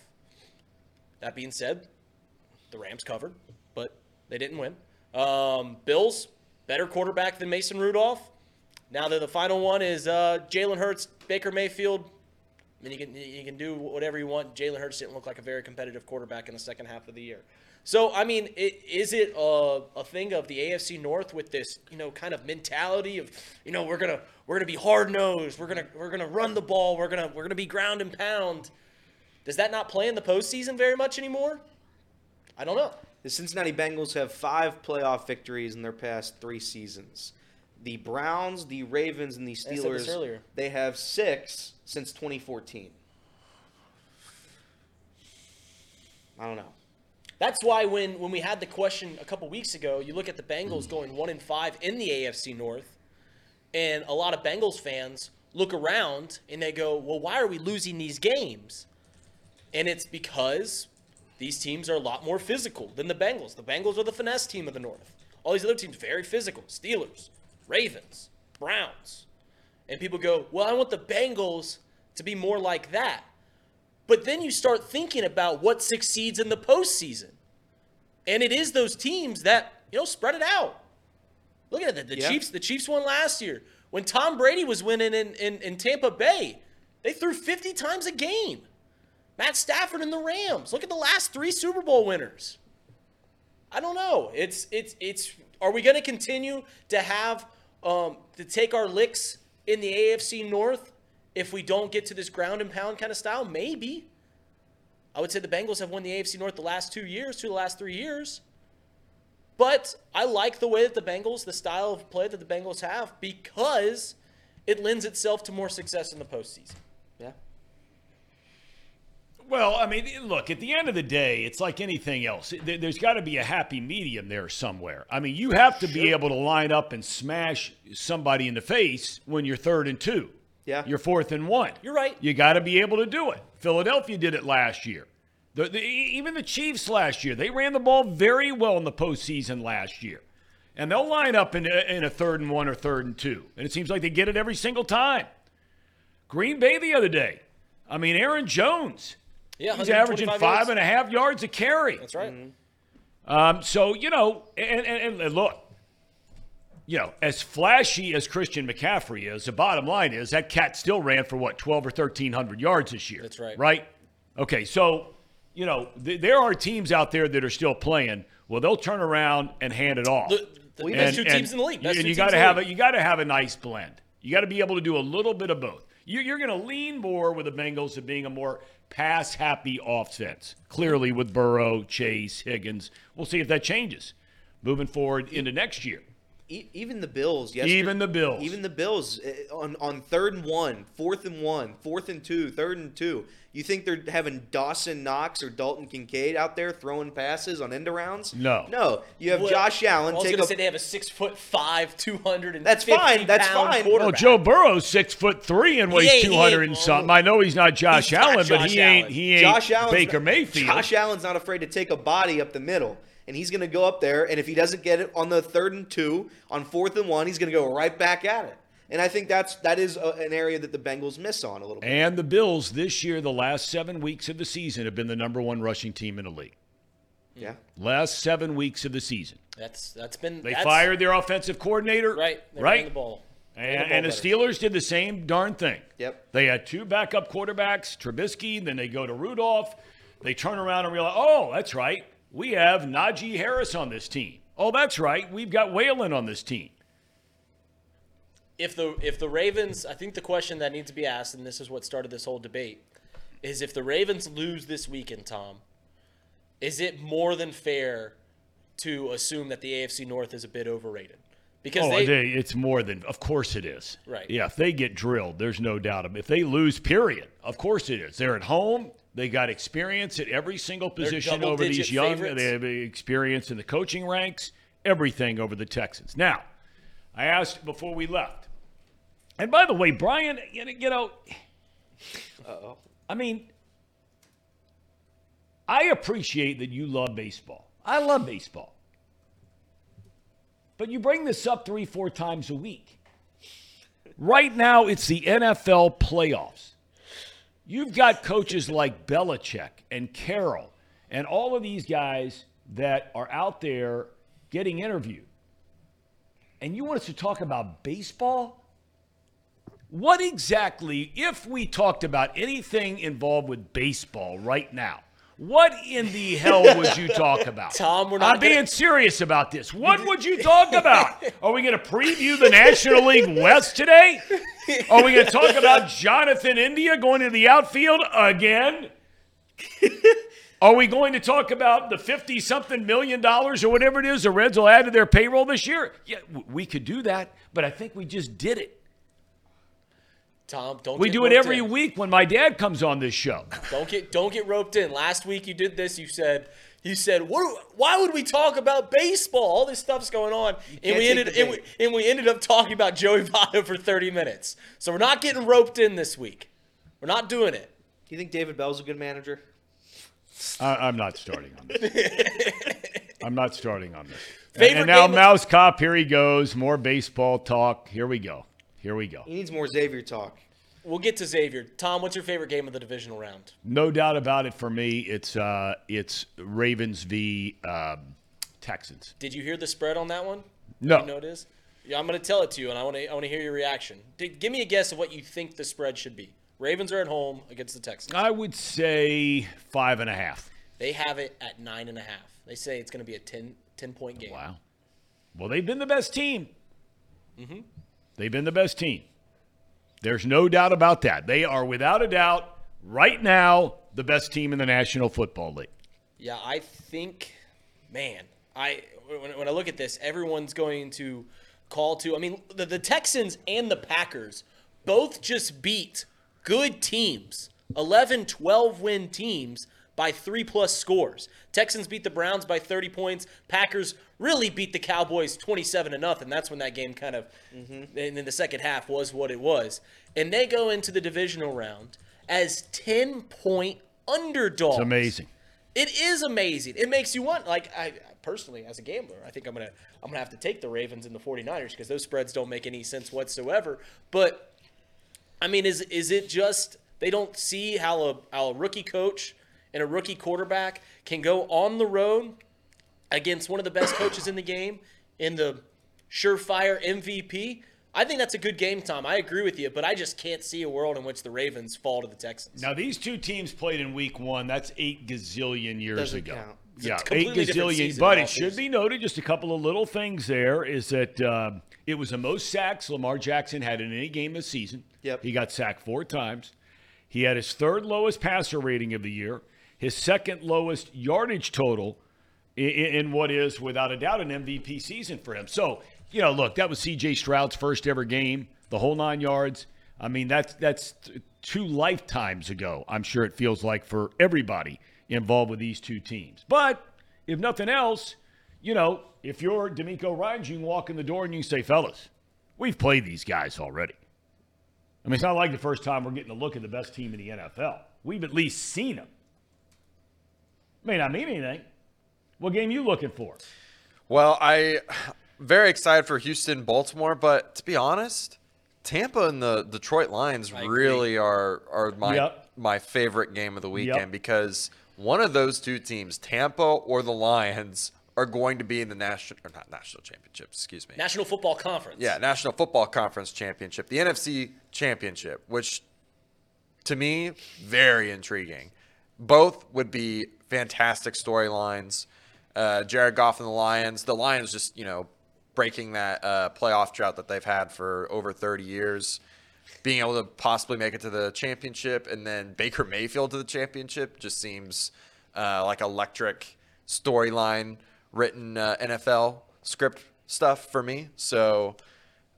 That being said, the Rams covered, but they didn't win. Um, Bills, better quarterback than Mason Rudolph. Now the, the final one is uh, Jalen Hurts, Baker Mayfield. I mean, you can you can do whatever you want. Jalen Hurts didn't look like a very competitive quarterback in the second half of the year. So I mean, it, is it a, a thing of the AFC North with this you know kind of mentality of you know we're gonna we're gonna be hard nosed, we're gonna we're gonna run the ball, we're gonna we're gonna be ground and pound. Does that not play in the postseason very much anymore? I don't know. The Cincinnati Bengals have five playoff victories in their past three seasons. The Browns, the Ravens, and the Steelers. They have six since 2014. I don't know. That's why when when we had the question a couple weeks ago, you look at the Bengals going one and five in the AFC North, and a lot of Bengals fans look around and they go, "Well, why are we losing these games?" And it's because these teams are a lot more physical than the Bengals. The Bengals are the finesse team of the North. All these other teams very physical. Steelers, Ravens, Browns. And people go, "Well, I want the Bengals to be more like that." But then you start thinking about what succeeds in the postseason. And it is those teams that, you know, spread it out. Look at it. The Yeah. Chiefs, the Chiefs won last year. When Tom Brady was winning in, in, in Tampa Bay, they threw 50 times a game. Matt Stafford and the Rams. Look at the last three Super Bowl winners. I don't know. It's it's it's are we gonna continue to have um to take our licks in the AFC North if we don't get to this ground and pound kind of style? Maybe. I would say the Bengals have won the AFC North the last two years, two of the last three years. But I like the way that the Bengals, the style of play that the Bengals have, because it lends itself to more success in the postseason. Well, I mean, look, at the end of the day, it's like anything else. There- There's got to be a happy medium there somewhere. I mean, you have to be able to line up and smash somebody in the face when you're third and two. Yeah. You're fourth and one. You're right. You got to be able to do it. Philadelphia did it last year. The, the, even the Chiefs last year, they ran the ball very well in the postseason last year. And they'll line up in a, in a third and one or third and two. And it seems like they get it every single time. Green Bay the other day. I mean, Aaron Jones. Yeah, He's averaging 125 five yards. and a half yards a carry. That's right. Um, so, you know, and, and, and look, you know, as flashy as Christian McCaffrey is, the bottom line is that cat still ran for what, 12 or 1,300 yards this year. That's right. Right? Okay, so, you know, th- there are teams out there that are still playing. Well, they'll turn around and hand it off. The, the best two teams in the league. Best and you got to have league. a, you got to have a nice blend. You got to be able to do a little bit of both. You, you're going to lean more with the Bengals to being a more pass happy offense. Clearly, with Burrow, Chase, Higgins, we'll see if that changes moving forward into next year. E- even the Bills, yesterday, Even the Bills. even the Bills eh, on on third and one, fourth and one, fourth and two, third and two. You think they're having Dawson Knox or Dalton Kincaid out there throwing passes on end arounds? No. no. You have Well, Josh Allen I was gonna say they have a six foot five, two hundred and That's fine, that's fine. Quarterback. Joe Burrow's six foot three and weighs two hundred and something. I know he's not Josh He's not Allen, but Josh he ain't he ain't Josh Allen's Baker not- Mayfield. Josh Allen's not afraid to take a body up the middle. And he's going to go up there, and if he doesn't get it on the third and two, on fourth and one, he's going to go right back at it. And I think that's that is a, an area that the Bengals miss on a little bit. And the Bills this year, the last seven weeks of the season, have been the number one rushing team in the league. Yeah. Last seven weeks of the season. That's that's been They that's, fired their offensive coordinator. right. Right. the ball. Ran And, ball and the. Steelers did the same darn thing. Yep. They had two backup quarterbacks, Trubisky, then they go to Rudolph. They turn around and realize, oh, that's right. We have Najee Harris on this team. Oh, that's right. We've got Warren on this team. if the if the Ravens, I think the question that needs to be asked, and this is what started this whole debate, is if the Ravens lose this weekend, Tom, is it more than fair to assume that the AFC North is a bit overrated? Because oh, they, they, it's more than, of course it is. Right. Yeah, if they get drilled, there's no doubt. If they lose, period, of course it is. They're at home. They got experience at every single position over these young. favorites. They have experience in the coaching ranks, everything over the Texans. Now, I asked before we left. And by the way, Brian, you know, you know I mean, I appreciate that you love baseball. I love baseball. But you bring this up three, four times a week. Right now, it's the NFL playoffs. You've got coaches like Belichick and Carroll and all of these guys that are out there getting interviewed. And you want us to talk about baseball? What exactly, if we talked about anything involved with baseball right now, what in the hell would you talk about? Tom, we're not I'm being gonna- serious about this. What would you talk about? Are we going to preview the National League West today? Are we going to talk about Jonathan India going to the outfield again? Are we going to talk about the 50 something million dollars or whatever it is the Reds will add to their payroll this year? Yeah, we could do that, but I think we just did it. Tom, don't We get do it every in. week when my dad comes on this show. Don't get don't get roped in. Last week you did this. You said you said what? Why would we talk about baseball? All this stuff's going on, and we ended and we, and we ended up talking about Joey Votto for 30 minutes. So we're not getting roped in this week. We're not doing it. Do you think David Bell's a good manager? I, I'm not starting on this. I'm not starting on this. Favorite and now of- Mouse Cop, here he goes. More baseball talk. Here we go. Here we go. He needs more Xavier talk. We'll get to Xavier. Tom, what's your favorite game of the divisional round? No doubt about it. For me, it's uh, it's Ravens v um, Texans. Did you hear the spread on that one? No. You know it is. Yeah, I'm going to tell it to you, and I want to I want to hear your reaction. Did, give me a guess of what you think the spread should be. Ravens are at home against the Texans. I would say five and a half. They have it at nine and a half. They say it's going to be a 10, 10 point game. Wow. Well, they've been the best team. They've been the best team. There's no doubt about that. They are, without a doubt, right now, the best team in the National Football League. Yeah, I think, man, I when, when I look at this, everyone's going to call to. I mean, the, the Texans and the Packers both just beat good teams, 11, 12 win teams by three plus scores. Texans beat the Browns by 30 points. Packers really beat the Cowboys 27 to nothing. And that's when that game kind of, mm-hmm. and then the second half was what it was. And they go into the divisional round as 10 point underdogs. It's amazing. It is amazing. It makes you want like I personally as a gambler, I think I'm going to I'm going to have to take the Ravens and the 49ers because those spreads don't make any sense whatsoever. But I mean is is it just they don't see how a how a rookie coach and a rookie quarterback can go on the road against one of the best coaches in the game in the surefire MVP? I think that's a good game, Tom. I agree with you, but I just can't see a world in which the Ravens fall to the Texans. Now these two teams played in Week One. That's eight gazillion years Doesn't ago. count. It's a Yeah, eight gazillion. But it should be noted, just a couple of little things there, is that um, it was the most sacks Lamar Jackson had in any game this season. Yep. He got sacked four times. He had his third lowest passer rating of the year, his second lowest yardage total in, in what is, without a doubt, an MVP season for him. So, you know, look, that was C.J. Stroud's first ever game, the whole nine yards. I mean, that's that's two lifetimes ago. I'm sure it feels like for everybody involved with these two teams. But if nothing else, you know, if you're DeMeco Ryans, you can walk in the door and you can say, "Fellas, we've played these guys already." I mean, it's not like the first time we're getting a look at the best team in the NFL. We've at least seen them. May not mean anything. What game you looking for? Well, I very excited for Houston, Baltimore, but to be honest, Tampa and the Detroit Lions really are are my Yep. my favorite game of the weekend Yep. because one of those two teams, Tampa or the Lions, are going to be in the national or not national championship, excuse me. National Football Conference. Yeah, National Football Conference Championship, the NFC Championship, which to me, very intriguing. Both would be fantastic storylines. Uh, Jared Goff and the Lions. The Lions just, you know, breaking that uh, playoff drought that they've had for over 30 years. Being able to possibly make it to the championship and then Baker Mayfield to the championship just seems uh, like electric storyline written uh, NFL script stuff for me. So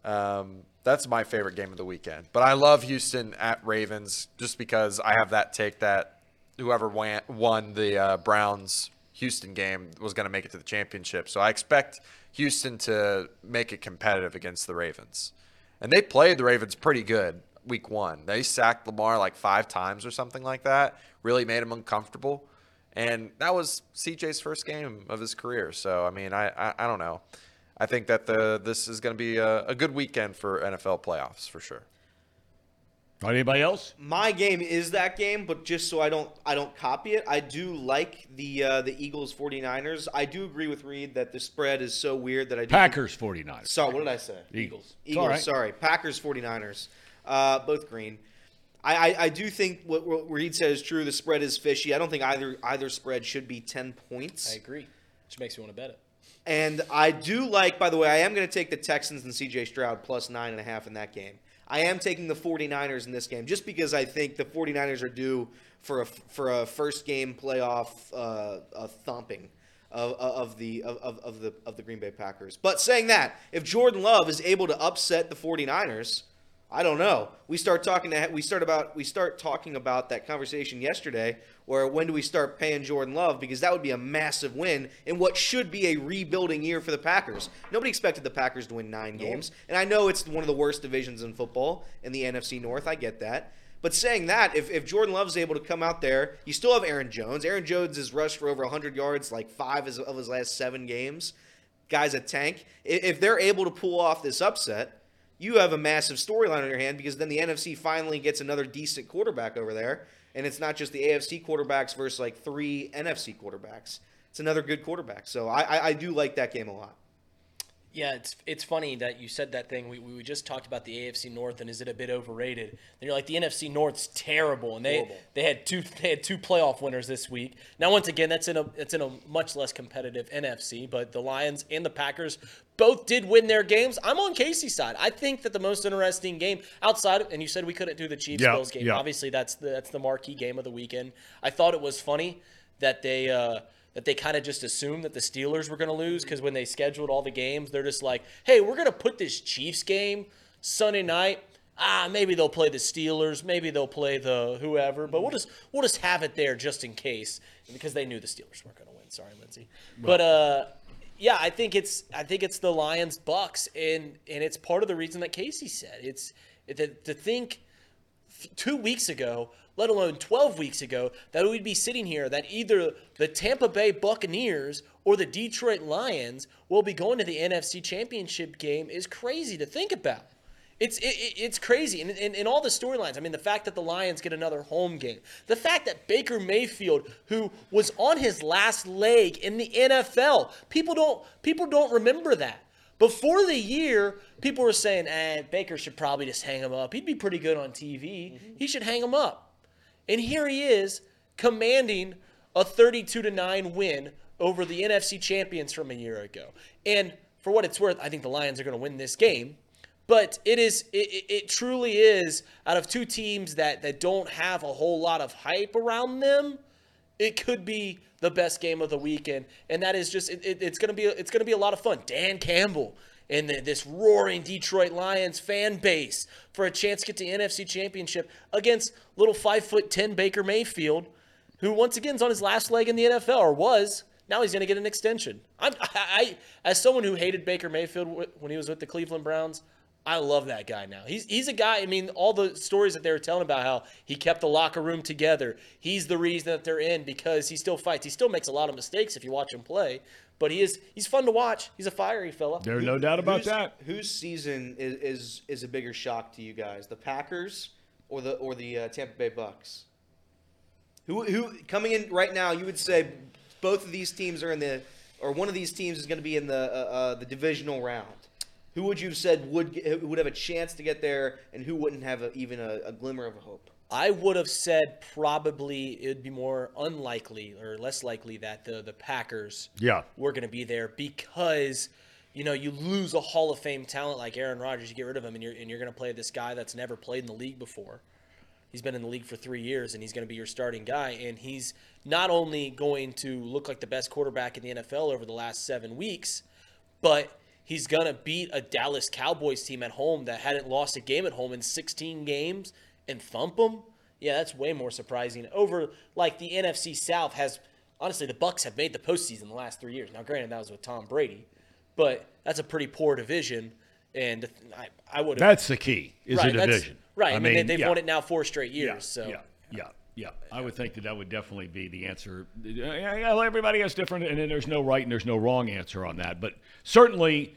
um, that's my favorite game of the weekend. But I love Houston at Ravens just because I have that take that whoever won, the uh, Browns Houston game was going to make it to the championship. So I expect Houston to make it competitive against the Ravens. And they played the Ravens pretty good week one. They sacked Lamar like five times or something like that, really made him uncomfortable. And that was CJ's first game of his career. So, I mean, I, I, I don't know. I think that the this is going to be a, a good weekend for NFL playoffs for sure. Anybody else? My game is that game, but just so I don't I don't copy it, I do like the uh, the Eagles 49ers. I do agree with Reed that the spread is so weird that I do Packers 49ers. Sorry, what did I say? Eagles. Eagles, all right. sorry. Packers 49ers. Uh, both green. I, I, I do think what, what Reed said is true. The spread is fishy. I don't think either either spread should be 10 points. I agree. Which makes me want to bet it. And I do like, by the way, I am going to take the Texans and CJ Stroud plus nine and a half in that game. I am taking the 49ers in this game just because I think the 49ers are due for a, for a first game playoff uh, a thumping of, of the of, of, the of the Green Bay Packers. But saying that, if Jordan Love is able to upset the 49ers, I don't know. We start talking to we start about we start talking about that conversation yesterday where when do we start paying Jordan Love because that would be a massive win in what should be a rebuilding year for the Packers. Nobody expected the Packers to win 9 games. And I know it's one of the worst divisions in football in the NFC North. I get that. But saying that, if, if Jordan Love's able to come out there, you still have Aaron Jones. Aaron Jones has rushed for over 100 yards like five of his last seven games. Guy's a tank. If they're able to pull off this upset, you have a massive storyline on your hand because then the NFC finally gets another decent quarterback over there, and it's not just the AFC quarterbacks versus like three NFC quarterbacks. It's another good quarterback. So I, I, I do like that game a lot. Yeah, it's it's funny that you said that thing. We, we just talked about the AFC North and is it a bit overrated? And you're like the NFC North's terrible, and they Horrible. they had two they had two playoff winners this week. Now once again, that's in a it's in a much less competitive NFC, but the Lions and the Packers both did win their games. I'm on Casey's side. I think that the most interesting game outside of, and you said we couldn't do the Chiefs Yeah, Bills game. yeah. Obviously, that's the that's the marquee game of the weekend. I thought it was funny that they uh, that they kind of just assumed that the Steelers were going to lose because when they scheduled all the games, they're just like, hey, we're going to put this Chiefs game Sunday night. Ah, maybe they'll play the Steelers, maybe they'll play the whoever, but we'll just we'll just have it there just in case because they knew the Steelers weren't going to win. Sorry, Lindsay, but uh, yeah, I think it's I think it's the Lions Bucks, and and it's part of the reason that Casey said it's to, to think two weeks ago, let alone 12 weeks ago, that we'd be sitting here that either the Tampa Bay Buccaneers or the Detroit Lions will be going to the NFC Championship game is crazy to think about. It's it, it- it's crazy, and in, in all the storylines. I mean, the fact that the Lions get another home game, the fact that Baker Mayfield, who was on his last leg in the NFL, people don't people don't remember that. Before the year, people were saying, "Eh, Baker should probably just hang him up. He'd be pretty good on TV. He should hang him up." And here he is, commanding a 32 to 9 win over the NFC champions from a year ago. And for what it's worth, I think the Lions are going to win this game. But it is it, it- truly is out of two teams that that don't have a whole lot of hype around them, it could be the best game of the weekend, and that is just it, it- it's gonna be it's gonna be a lot of fun. Dan Campbell and the, this roaring Detroit Lions fan base for a chance to get to the NFC Championship against little five foot ten Baker Mayfield, who once again is on his last leg in the NFL or was. Now he's gonna get an extension. I'm I, I as someone who hated Baker Mayfield when he was with the Cleveland Browns. I love that guy now. He's he's a guy. I mean, all the stories that they were telling about how he kept the locker room together. He's the reason that they're in because he still fights. He still makes a lot of mistakes if you watch him play, but he is he's fun to watch. He's a fiery fella. There's no doubt about Whose- that. Whose season is, is is a bigger shock to you guys, the Packers or the or the uh, Tampa Bay Bucks? Who who coming in right now? You would say both of these teams are in the or one of these teams is going to be in the uh, uh, the divisional round. Who would you have said would would have a chance to get there, and who wouldn't have a, even a, a glimmer of a hope? I would have said probably it would be more unlikely or less likely that the the Packers Yeah. were going to be there because you know you lose a Hall of Fame talent like Aaron Rodgers, you get rid of him, and you're and you're going to play this guy that's never played in the league before. He's been in the league for three years, and he's going to be your starting guy. And he's not only going to look like the best quarterback in the NFL over the last seven weeks, but he's going to beat a Dallas Cowboys team at home that hadn't lost a game at home in 16 games and thump them. Yeah, that's way more surprising. Over like the NFC South has honestly the Bucks have made the postseason the last three years. Now, granted, that was with Tom Brady, but that's a pretty poor division, and I, I would have. That's the key. Is right, the that's- division. Right. I, mean, they, they've yeah. won it now four straight years. Yeah, so yeah, yeah, yeah. I would think that that would definitely be the answer. Yeah, yeah, everybody has different, and there's no right and there's no wrong answer on that. But certainly,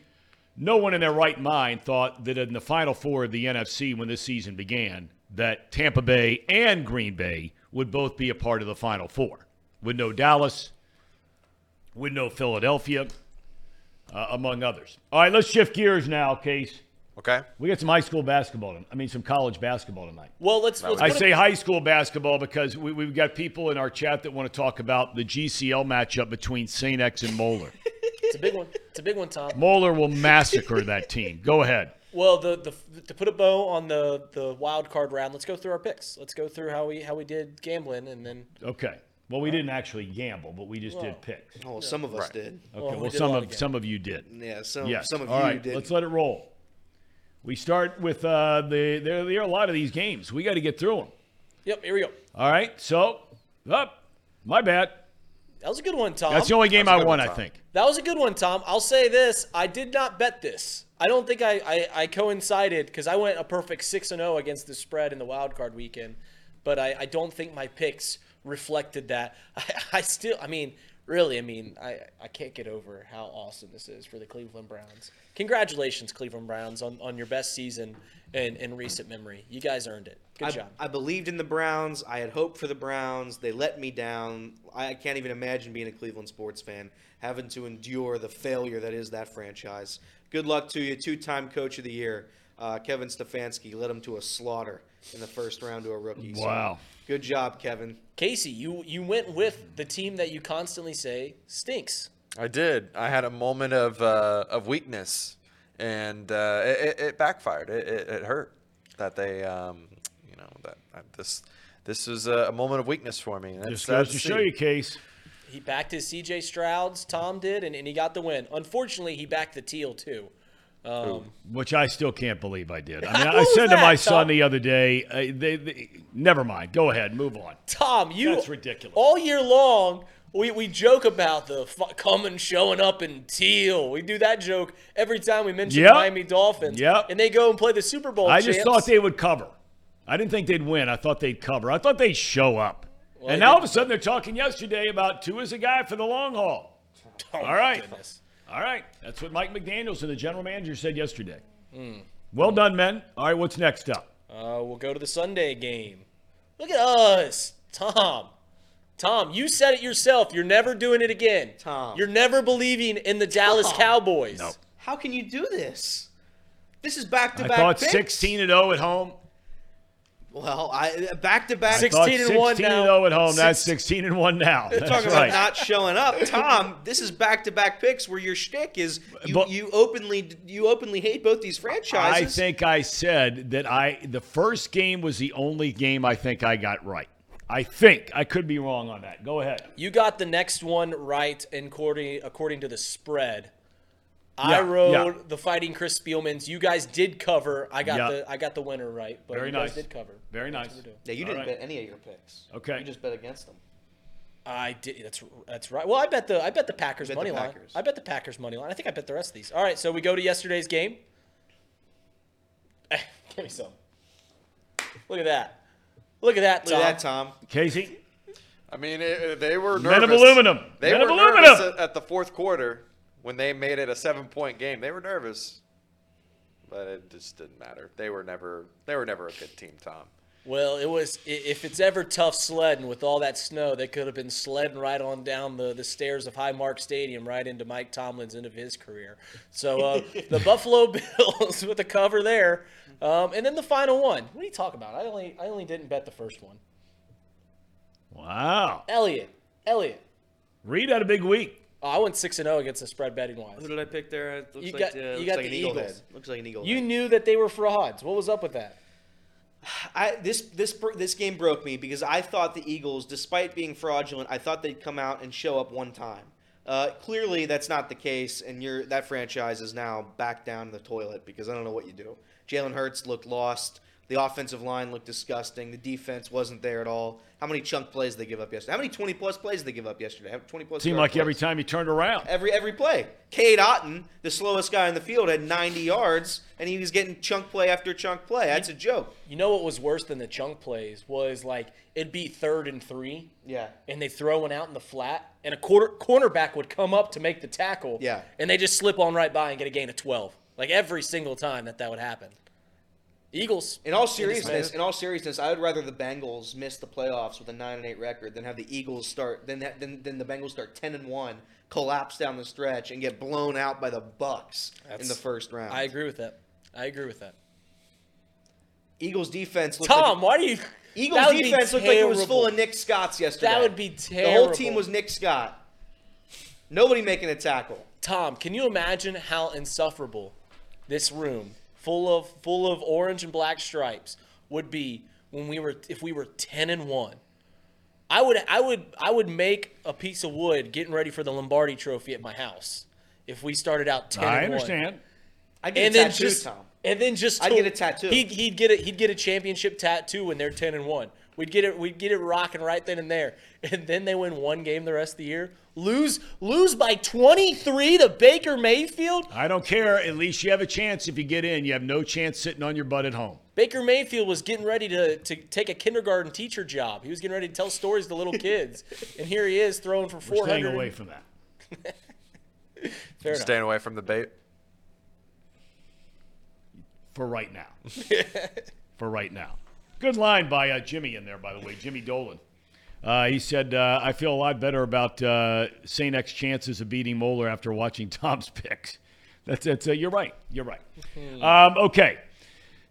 no one in their right mind thought that in the Final Four of the NFC when this season began, that Tampa Bay and Green Bay would both be a part of the Final Four. With no Dallas, with no Philadelphia, uh, among others. All right, let's shift gears now, Case. Okay. We got some high school basketball. I mean, some college basketball tonight. well, let's. let's I say high school basketball because we, we've got people in our chat that want to talk about the GCL matchup between St. X and Moeller. it's a big one. It's a big one, Tom. Moeller will massacre that team. Go ahead. Well, the, the to put a bow on the the wild card round, let's go through our picks. Let's go through how we how we did gambling, and then Okay. Well, we didn't actually gamble, but we just did picks. Oh, some of us Right. did. Okay. Well, we Well, did a some lot of of some of you did. Yeah, some Yes. some of All you right, did. Let's let it roll. We start with uh, the there. There are a lot of these games. We got to get through them. yep, here we go. All right. So, up. my bad. That was a good one, Tom. That's the only game That was I a good won. one, I think. That was a good one, Tom. I'll say this: I did not bet this. I don't think I I, I coincided because I went a perfect six and zero against the spread in the wild card weekend, but I, I don't think my picks reflected that. I, I still, I mean, really, I mean, I I can't get over how awesome this is for the Cleveland Browns. Congratulations, Cleveland Browns, on, on your best season in, in recent memory. You guys earned it. Good I, job. I believed in the Browns. I had hope for the Browns. They let me down. I can't even imagine being a Cleveland sports fan, having to endure the failure that is that franchise. Good luck to you, two-time Coach of the Year, uh, Kevin Stefanski. Led him to a slaughter in the first round to a rookie. So, Wow. Good job, Kevin. Casey, you you went with the team that you constantly say stinks. I did. I had a moment of uh, of weakness, and uh, it, it- it backfired. It, it, it hurt that they, um, you know, that that this this was a, a moment of weakness for me. That's Just sad goes to to show you, Case. He backed his C.J. Strouds. Tom did, and, and he got the win. Unfortunately, he backed the teal too. Um, Which I still can't believe I did. I mean, I was said to my that, son Tom? the other day, uh, they, they, never mind. Go ahead, move on. Tom, you That's ridiculous. All year long, we, we joke about the fu- coming showing up in teal. We do that joke every time we mention Yep. Miami Dolphins. Yep. And they go and play the Super Bowl. I just thought they would cover. I didn't think they'd win. I thought they'd cover. I thought they'd show up. Well, and now all of a sudden they're talking yesterday about Tua as a guy for the long haul. Oh, all my right. goodness. All right. That's what Mike McDaniels and the general manager said yesterday. Hmm. Well done, men. All right, what's next up? Uh, we'll go to the Sunday game. Look at us, Tom. Tom, you said it yourself. You're never doing it again. Tom. You're never believing in the Dallas Tom. Cowboys. No. How can you do this? This is back to back. I back. thought picks. 16 and 0 at home. Well, I back to back. 16 and 1 16 now. and 0 at home. That's 16 and 1 now. That's Talking right. about not showing up, Tom. This is back to back picks where your shtick is you, But- you openly you openly hate both these franchises. I think I said that I the first game was the only game I think I got right. I think I could be wrong on that. Go ahead. You got the next one right according according to the spread. I Yeah, wrote yeah. the fighting Chris Spielman's. You guys did cover. I got Yeah. the I got the winner right, but Very you guys nice. did cover. Very nice. yeah, you All didn't right. bet any of your picks. Okay. you just bet against them. I did. That's that's right. Well, I bet the I bet the Packers bet the money line. I bet the Packers money line. I think I bet the rest of these. All right, so we go to yesterday's game. Eh, Give me some. Look at that. Look at that, Look Tom. at that, Tom. Casey, I mean, it, they were Men of aluminum. They Men were of nervous aluminum. at, at the fourth quarter when they made it a seven-point game. They were nervous, but it just didn't matter. They were never. They were never a good team, Tom. Well, it was if it's ever tough sledding with all that snow, they could have been sledding right on down the, the stairs of Highmark Stadium, right into Mike Tomlin's end of his career. So uh, the Buffalo Bills with the cover there, um, and then the final one. What are you talking about? I only I only didn't bet the first one. wow. Elliot, Elliot. Reed had a big week. Oh, I went six and zero against the spread betting wise. Who did I pick there? It looks You like, got- uh, you got like the an eagle Eagles. head. Looks like an eagle. You head. knew that they were frauds. What was up with that? I, this this this game broke me because I thought the Eagles, despite being fraudulent, I thought they'd come out and show up one time. Uh, clearly, that's not the case, and you're, that franchise is now back down the toilet because I don't know what you do. Jalen Hurts looked lost. The offensive line looked disgusting. The defense wasn't there at all. How many chunk plays did they give up yesterday? How many 20 plus plays did they give up yesterday? How- 20 plus. Seemed yard like every time he turned around. Every every play. Cade Otton, the slowest guy in the field, had 90 yards, and he was getting chunk play after chunk play. That's a joke. You know what was worse than the chunk plays was like it'd be third and three. Yeah. and they throw one out in the flat, and a quarter cornerback would come up to make the tackle. Yeah. and they just slip on right by and get a gain of twelve. Like every single time that that would happen. Eagles. In all seriousness, in all seriousness, I would rather the Bengals miss the playoffs with a nine and eight record than have the Eagles start than than, than the Bengals start ten and one, collapse down the stretch, and get blown out by the Bucks in the first round. I agree with that. I agree with that. Eagles defense looked Tom, like, why do you? Eagles that would be defense looked like it was full of Nick Scotts yesterday. That would be terrible. The whole team was Nick Scott. Nobody making a tackle. Tom, can you imagine how insufferable this room full of full of orange and black stripes would be when we were if we were 10 and 1? I would I would I would make a piece of wood getting ready for the Lombardi trophy at my house if we started out 10 I and 1. I understand. I get And a then tattoo, just Tom. and then just I'd get a tattoo. He'd, he'd get a he'd get a championship tattoo when they're 10 and 1. We'd get it we'd get it rocking right then and there. And then they win one game the rest of the year. Lose lose by 23 to Baker Mayfield. I don't care. At least you have a chance if you get in. You have no chance sitting on your butt at home. Baker Mayfield was getting ready to, to take a kindergarten teacher job. He was getting ready to tell stories to little kids. and here he is throwing for We're staying away from that. Fair enough. Staying away from the bait. for right now. for right now. Good line by uh, Jimmy in there, by the way, Jimmy Dolan. Uh, he said, uh, I feel a lot better about uh, St. X chances of beating Moeller after watching Tom's picks. That's, that's uh, You're right. You're right. Um, okay.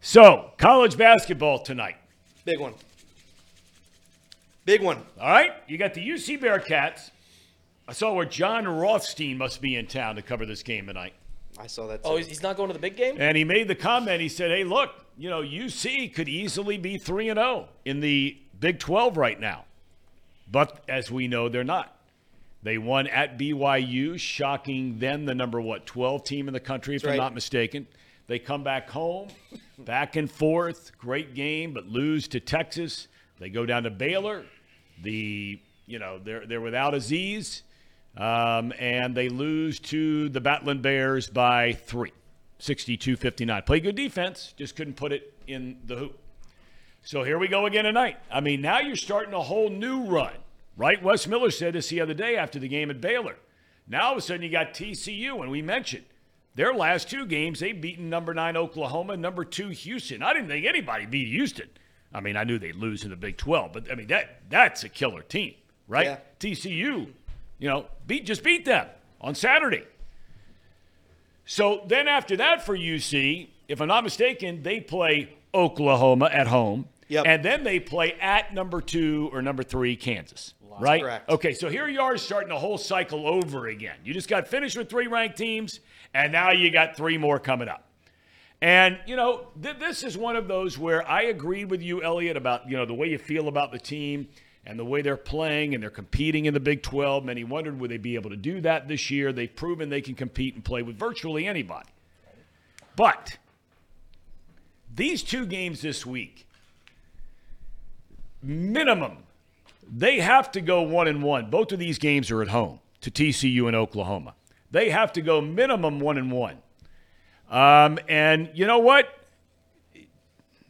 So, college basketball tonight. Big one. Big one. All right. You got the UC Bearcats. I saw where Jon Rothstein must be in town to cover this game tonight. I saw that. Oh, too. he's he's not going to the big game? And he made the comment. He said, "Hey, look, you know, UC could easily be three and zero in the Big Twelve right now, but as we know, they're not. They won at BYU, shocking then the number what 12 team in the country, if That's I'm right. not mistaken. They come back home, back and forth, great game, but lose to Texas. They go down to Baylor. The you know they're they're without Aziz, um, and they lose to the Battling Bears by three, 62-59. Play good defense, just couldn't put it in the hoop. So here we go again tonight. I mean, now you're starting a whole new run, right? Wes Miller said this the other day after the game at Baylor. Now all of a sudden you got TCU, and we mentioned their last two games, they've beaten number nine Oklahoma, number two Houston. I didn't think anybody beat Houston. I mean, I knew they'd lose in the Big 12, but I mean that that's a killer team, right? Yeah. TCU, you know, beat just beat them on Saturday. So then after that for UC, if I'm not mistaken, they play Oklahoma at home. Yep. And then they play at number two or number three, Kansas. Right? Correct. Okay, so here you are starting the whole cycle over again. You just got finished with three ranked teams, and now you got three more coming up. And, you know, th- this is one of those where I agree with you, Elliot, about, you know, the way you feel about the team and the way they're playing and they're competing in the Big 12. Many wondered would they be able to do that this year. They've proven they can compete and play with virtually anybody. But these two games this week, minimum, they have to go one and one. Both of these games are at home to TCU and Oklahoma. They have to go minimum one and one. Um, and you know what?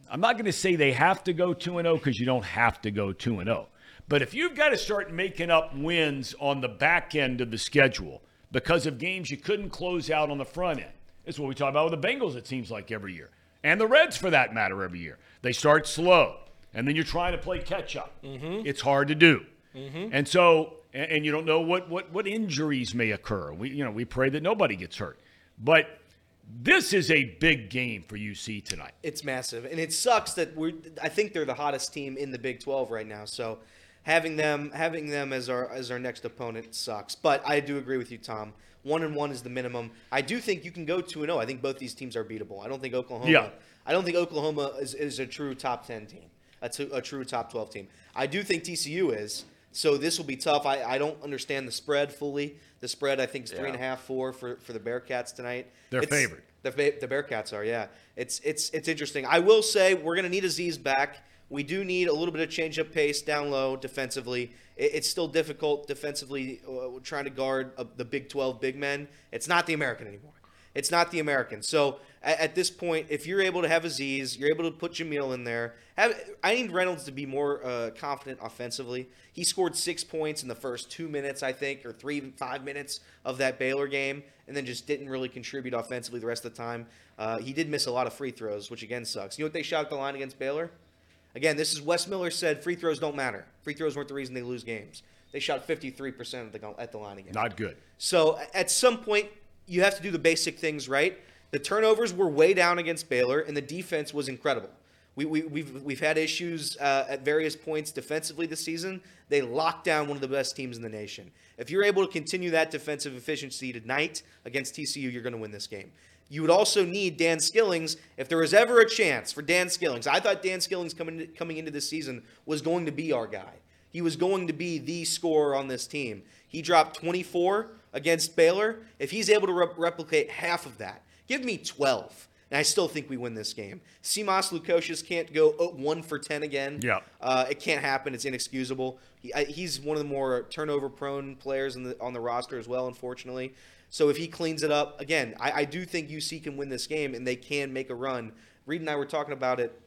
I'm not going to say they have to go 2 and 0 because you don't have to go 2 and 0. But if you've got to start making up wins on the back end of the schedule because of games you couldn't close out on the front end, it's what we talk about with the Bengals, it seems like every year. And the Reds, for that matter, every year. They start slow, and then you're trying to play catch up. Mm-hmm. It's hard to do. Mm-hmm. And so, and, and you don't know what, what, what injuries may occur. We, you know, we pray that nobody gets hurt. But this is a big game for UC tonight. It's massive, and it sucks that we're. I think they're the hottest team in the Big 12 right now. So having them having them as our as our next opponent sucks. But I do agree with you, Tom. One and one is the minimum. I do think you can go two and zero. I think both these teams are beatable. I don't think Oklahoma. Yeah. I don't think Oklahoma is, is a true top ten team. A, t- a true top 12 team. I do think TCU is. So this will be tough. I, I don't understand the spread fully. The spread I think is three and a half, four for for the Bearcats tonight. They're It's- favored. The, the Bearcats are, yeah. It's it's it's interesting. I will say we're gonna need Aziz back. We do need a little bit of change up pace down low defensively. It's still difficult defensively uh, trying to guard uh, the Big 12 big men. It's not the American anymore. It's not the American. So at, this point, if you're able to have Aziz, you're able to put Jamil in there. Have I need Reynolds to be more uh, confident offensively. He scored six points in the first two minutes, I think, or three, five minutes of that Baylor game, and then just didn't really contribute offensively the rest of the time. Uh, he did miss a lot of free throws, which again sucks. You know what they shot the line against Baylor? Again, this is Wes Miller said free throws don't matter. Free throws weren't the reason they lose games. They shot 53% at the, at the line again. Not good. So at some point, you have to do the basic things right. The turnovers were way down against Baylor, and the defense was incredible. We, we, we've, we've had issues uh, at various points defensively this season. They locked down one of the best teams in the nation. If you're able to continue that defensive efficiency tonight against TCU, you're going to win this game. You would also need Dan Skillings. If there was ever a chance for Dan Skillings, I thought Dan Skillings coming coming into this season was going to be our guy. He was going to be the scorer on this team. He dropped 24 against Baylor. If he's able to rep- replicate half of that, give me 12, and I still think we win this game. Simas Lukosius can't go one for 10 again. Yeah. Uh, it can't happen. It's inexcusable. He, I, he's one of the more turnover-prone players in the, on the roster as well, unfortunately. So if he cleans it up, again, I, I do think UC can win this game, and they can make a run. Reed and I were talking about it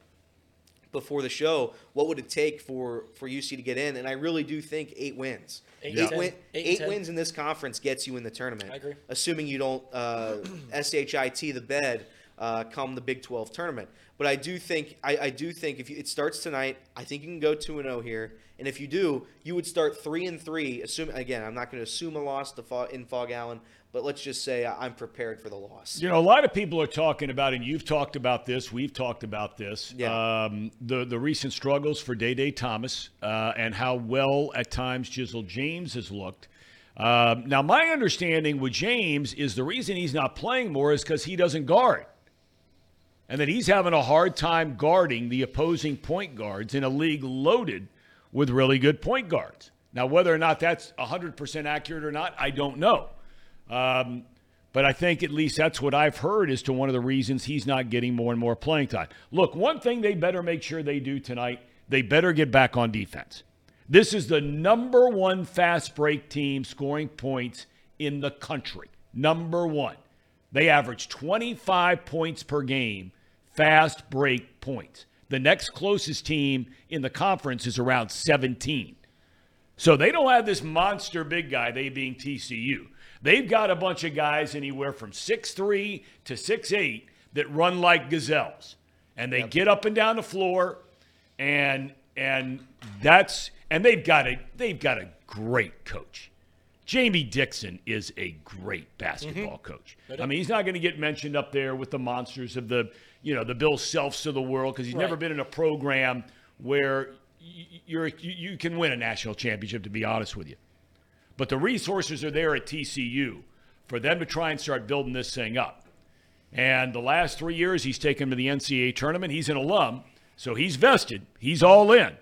before the show. What would it take for for UC to get in? And I really do think eight wins. Eight Eight, win, Eight eight wins in this conference gets you in the tournament. I agree. Assuming you don't uh, shit the bed uh, come the Big 12 tournament. But I do think I, I do think if you, it starts tonight, I think you can go two and zero here. And if you do, you would start three and three. Assume again, I'm not going to assume a loss to Phog, in Phog Allen, but let's just say I'm prepared for the loss. You know, a lot of people are talking about, and you've talked about this. We've talked about this. Yeah. Um, the the recent struggles for Day Day Thomas uh, and how well at times Jizzle James has looked. Um, now, my understanding with James is the reason he's not playing more is because he doesn't guard, and that he's having a hard time guarding the opposing point guards in a league loaded with really good point guards. Now, whether or not that's 100% accurate or not, I don't know. Um, but I think at least that's what I've heard as to one of the reasons he's not getting more and more playing time. Look, one thing they better make sure they do tonight, they better get back on defense. This is the number one fast break team scoring points in the country. Number one. They average 25 points per game, fast break points. The next closest team in the conference is around 17. So they don't have this monster big guy, they being TCU. They've got a bunch of guys anywhere from 6'3 to 6'8 that run like gazelles. And they get up and down the floor and and that's and they've got a they've got a great coach. Jamie Dixon is a great basketball mm-hmm. coach. I mean, he's not going to get mentioned up there with the monsters of the, you know, the Bill Selfs of the world because he's never been in a program where you're you, you can win a national championship. To be honest with you, but the resources are there at TCU for them to try and start building this thing up. And the last three years, he's taken them to the NCAA tournament. He's an alum, so he's vested. He's all in.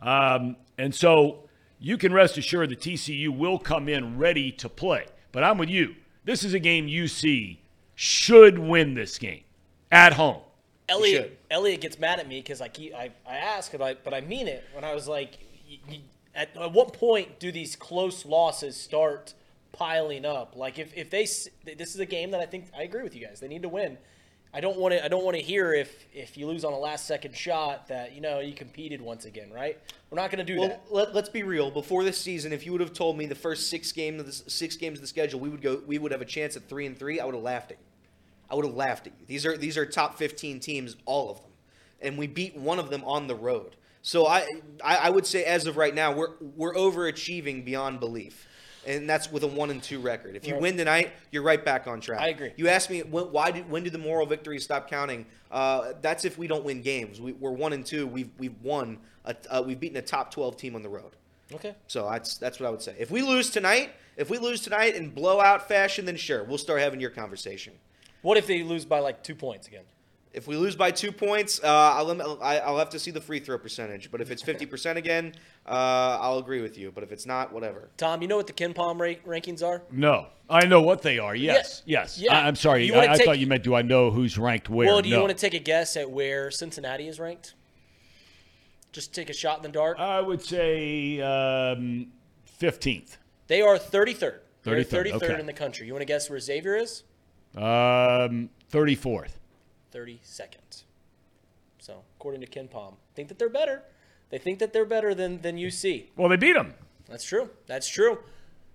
Um, and so you can rest assured that TCU will come in ready to play. But I'm with you. This is a game UC should win this game at home. Elliot Elliot gets mad at me because I keep I, I ask but I but I mean it when I was like y- y- at, at what point do these close losses start piling up like if, if they this is a game that I think I agree with you guys they need to win I don't want to I don't want to hear if if you lose on a last second shot that you know you competed once again right we're not going to do Well, that let, let's be real. Before this season, if you would have told me the first six game of the six games of the schedule, we would go, we would have a chance at three and three. I would have laughed at you. I would have laughed at you. These are these are top fifteen teams, all of them, and we beat one of them on the road. So I, I would say as of right now, we're we're overachieving beyond belief. And that's with a one and two record. If you Right. win tonight, you're right back on track. I agree. You asked me when, why did when did the moral victories stop counting? Uh, that's if we don't win games. We, we're one and two. We've we've won. A, uh, we've beaten a top twelve team on the road. okay So that's that's what I would say. If we lose tonight, if we lose tonight in blowout fashion, then sure, we'll start having your conversation. what if they lose by like two points again If we lose by two points, uh, I'll, I- I'll have to see the free throw percentage. But if it's fifty percent again, uh, I'll agree with you. But if it's not, whatever. Tom you know what the KenPom ra- rankings are No, I know what they are. Yes, Yeah, yes. yeah. I, am sorry. You wanna I, I thought you meant do I know who's ranked where? well do you No. want to take a guess at where Cincinnati is ranked just take a shot in the dark I would say um, 15th. They are 33rd. They're 33rd, 33rd okay. in the country. You want to guess where Xavier is? Um, 34th. 32nd. So, according to KenPom, think that they're better. They think that they're better than, than UC. Well, they beat them. That's true. That's true.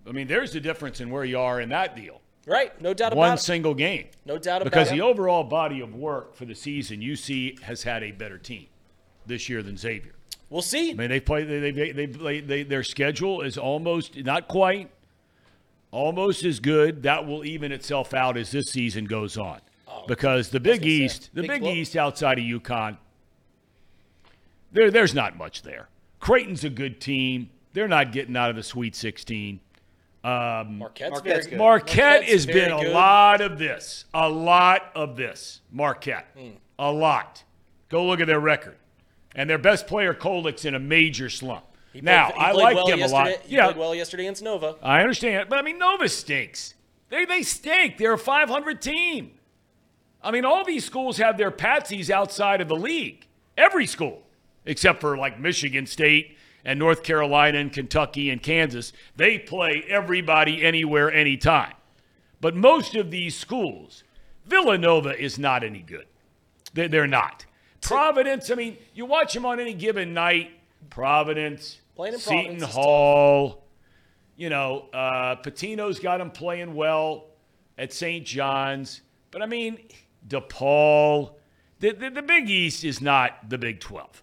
I mean, there's the difference in where you are in that deal. Right. No doubt One about it. single game. No doubt about Because it. the overall body of work for the season, UC has had a better team this year than Xavier. We'll see. I mean, they play. They they they, play, they their schedule is almost not quite, almost as good. That will even itself out as this season goes on, because the Big gonna say, East, the Big Big East outside of UConn, there there's not much there. Creighton's a good team. They're not getting out of the Sweet 16. Marquette's, Marquette's very good. good. Marquette has very been a good. lot of this. A lot of this. Marquette. Hmm. A lot. Go look at their record. And their best player, Kolek's in a major slump. He played- now, he I like well him a lot. yesterday- He Yeah, played well yesterday against Nova. I understand. But I mean, Nova stinks. They, they stink. They're a 500 team. I mean, all these schools have their patsies outside of the league. Every school, except for like Michigan State and North Carolina and Kentucky and Kansas. They play everybody anywhere, anytime. But most of these schools, Villanova is not any good. They're, they're not. Providence, I mean, you watch them on any given night. Providence, Playing in Seton Providence. Hall. You know, uh, Pitino's got them playing well at St. John's. But I mean, DePaul, the, the, the Big East is not the Big 12.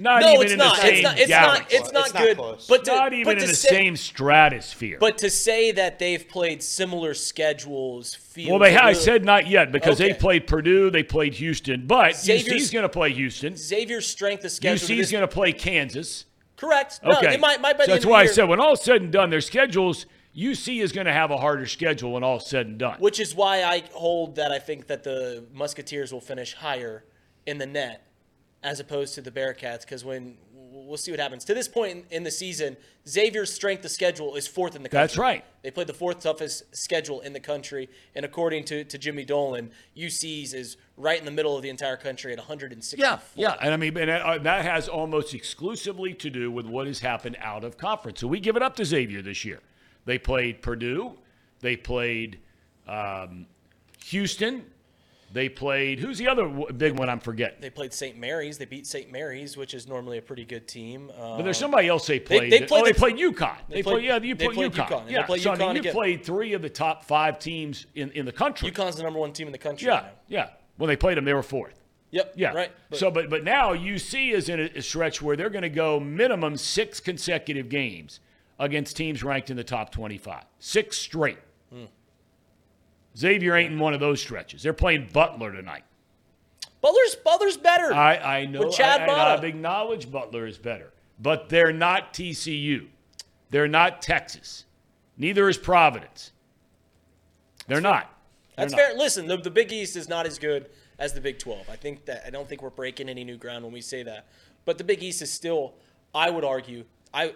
Not No, even it's in not. the same It's not. It's galaxy. not. It's not It's not good. close. But to, not even but in the say, same stratosphere. But to say that they've played similar schedules feels. well, they a I little- said not yet because they played Purdue, they played Houston, but Xavier's- UC's going to play Houston. Xavier's strength of schedule. to UC's going to play Kansas. correct. No, Okay, they might. might by so the that's end why I the year- said when all said and done, their schedules. UC is going to have a harder schedule when all said and done. Which is why I hold that I think that the Musketeers will finish higher in the net as opposed to the Bearcats. Because when we'll see what happens. To this point in, the season, Xavier's strength of schedule is fourth in the country. That's right. They played the fourth toughest schedule in the country, and according to, to Jimmy Dolan, UC's is right in the middle of the entire country at 160. Yeah, yeah, and I mean, and uh, that has almost exclusively to do with what has happened out of conference. So we give it up to Xavier this year. They played Purdue, they played um, Houston, they played who's the other big one I'm forgetting. They played St. Mary's. They beat St. Mary's, which is normally a pretty good team. But there's somebody else they played. they played oh, they the- played UConn. they They, played- played, yeah, you they played played UConn. UConn, they Yeah, played so I mean, UConn you again. played three of the top five teams in, in the country. UConn's the number one team in the country. Yeah, right yeah. When they played them, they were fourth. Yep. Yeah. Right. But- so, but but now UC is in a, a stretch where they're going to go minimum six consecutive games against teams ranked in the top 25. Six straight. Xavier ain't in one of those stretches. They're playing Butler tonight. Butler's Butler's better. I, I know. With Thad I, Matta. I've acknowledged Butler is better, but they're not TCU. They're not Texas. Neither is Providence. They're not. They're That's not. fair. Listen, the, the Big East is not as good as the Big 12. I think that I don't think we're breaking any new ground when we say that. But the Big East is still, I would argue, I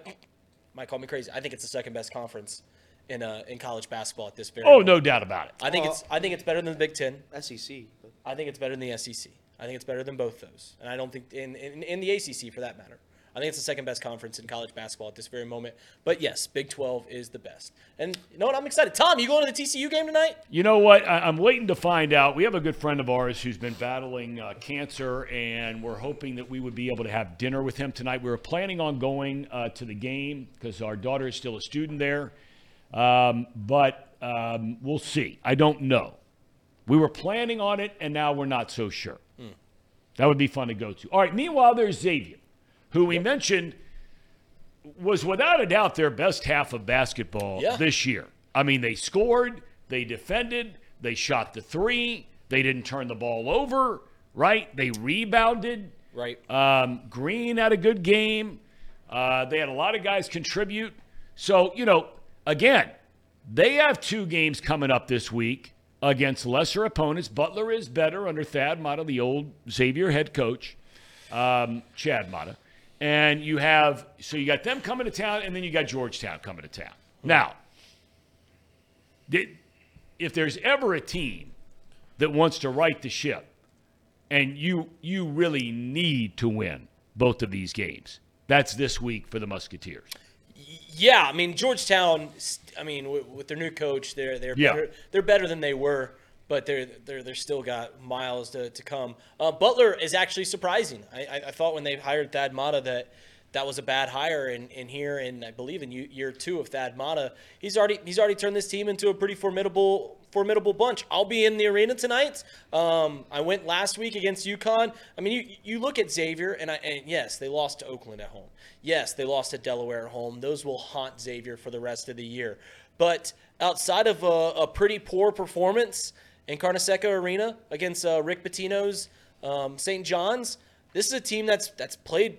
might call me crazy. I think it's the second best conference in uh, in college basketball at this very. Oh, moment. no doubt about it. I think it's I think it's better than the Big Ten. SEC. I think it's better than the SEC. I think it's better than both those, and I don't think in in, in the ACC for that matter. I think it's the second best conference in college basketball at this very moment. But yes, Big 12 is the best. And you know what? I'm excited. Tom, you going to the TCU game tonight? You know what? I, I'm waiting to find out. We have a good friend of ours who's been battling uh, cancer, and we're hoping that we would be able to have dinner with him tonight. We were planning on going uh, to the game because our daughter is still a student there, um, but um, we'll see. I don't know. We were planning on it, and now we're not so sure. That would be fun to go to. All right. Meanwhile, there's Xavier, who we mentioned was without a doubt their best half of basketball Yeah. this year. I mean, they scored, they defended, they shot the three, they didn't turn the ball over, right? They rebounded. Right. Um, Green had a good game. Uh, they had a lot of guys contribute. So, you know, again, they have two games coming up this week against lesser opponents. Butler is better under Thad Matta, the old Xavier head coach, um, Thad Matta. And you have, so you got them coming to town, and then you got Georgetown coming to town. Now, if there's ever a team that wants to right the ship, and you you really need to win both of these games. That's this week for the Musketeers. Yeah, I mean Georgetown. I mean with, with their new coach, they're they're Yeah. better, they're better than they were, but they're they're they're still got miles to, to come. Uh, Butler is actually surprising. I, I, I thought when they hired Thad Matta that that was a bad hire, and in here, and I believe in year- two of Thad Matta, he's already he's already turned this team into a pretty formidable formidable bunch. I'll be in the arena tonight. Um, I went last week against UConn. I mean, you you look at Xavier, and I and yes, they lost to Oakland at home. Yes, they lost to Delaware at home. Those will haunt Xavier for the rest of the year. But outside of a, a pretty poor performance in Carnesecca Arena against uh, Rick Pitino's um, St. John's, this is a team that's that's played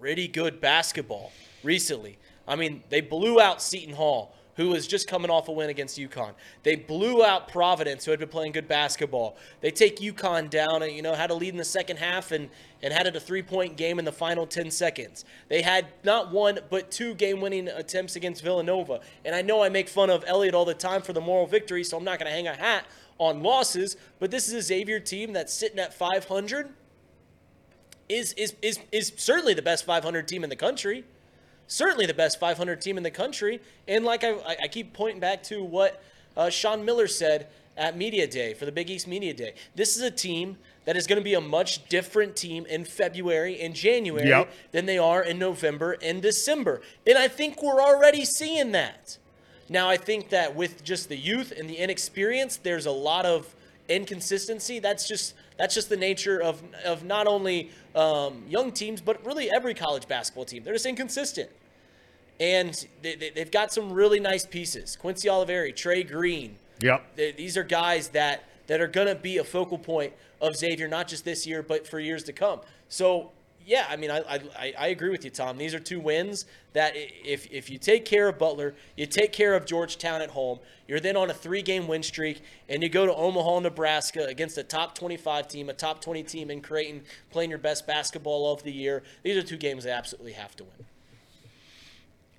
pretty good basketball recently. I mean, they blew out Seton Hall, who was just coming off a win against UConn. They blew out Providence, who had been playing good basketball. They take UConn down and, you know, had a lead in the second half and, and had it a three point game in the final 10 seconds. They had not one, but two game winning attempts against Villanova. And I know I make fun of Elliott all the time for the moral victory, so I'm not going to hang a hat on losses, but this is a Xavier team that's sitting at 500 is is is is certainly the best 500 team in the country. Certainly the best 500 team in the country. And like I, I- keep pointing back to what uh, Sean Miller said at Media Day for the Big East Media Day. This is a team that is going to be a much different team in February and January Yep. than they are in November and December. And I think we're already seeing that. Now, I think that with just the youth and the inexperience, there's a lot of inconsistency. That's just that's just the nature of of not only um, young teams, but really every college basketball team. They're just inconsistent, and they, they, they've got some really nice pieces. Quincy Olivari, Trey Green. Yep. They- These are guys that that are going to be a focal point of Xavier, not just this year, but for years to come. So yeah, I mean, I, I I agree with you, Tom. These are two wins that if if you take care of Butler, you take care of Georgetown at home, you're then on a three-game win streak, and you go to Omaha, Nebraska against a top 25 team, a top 20 team in Creighton, playing your best basketball of the year. These are two games they absolutely have to win.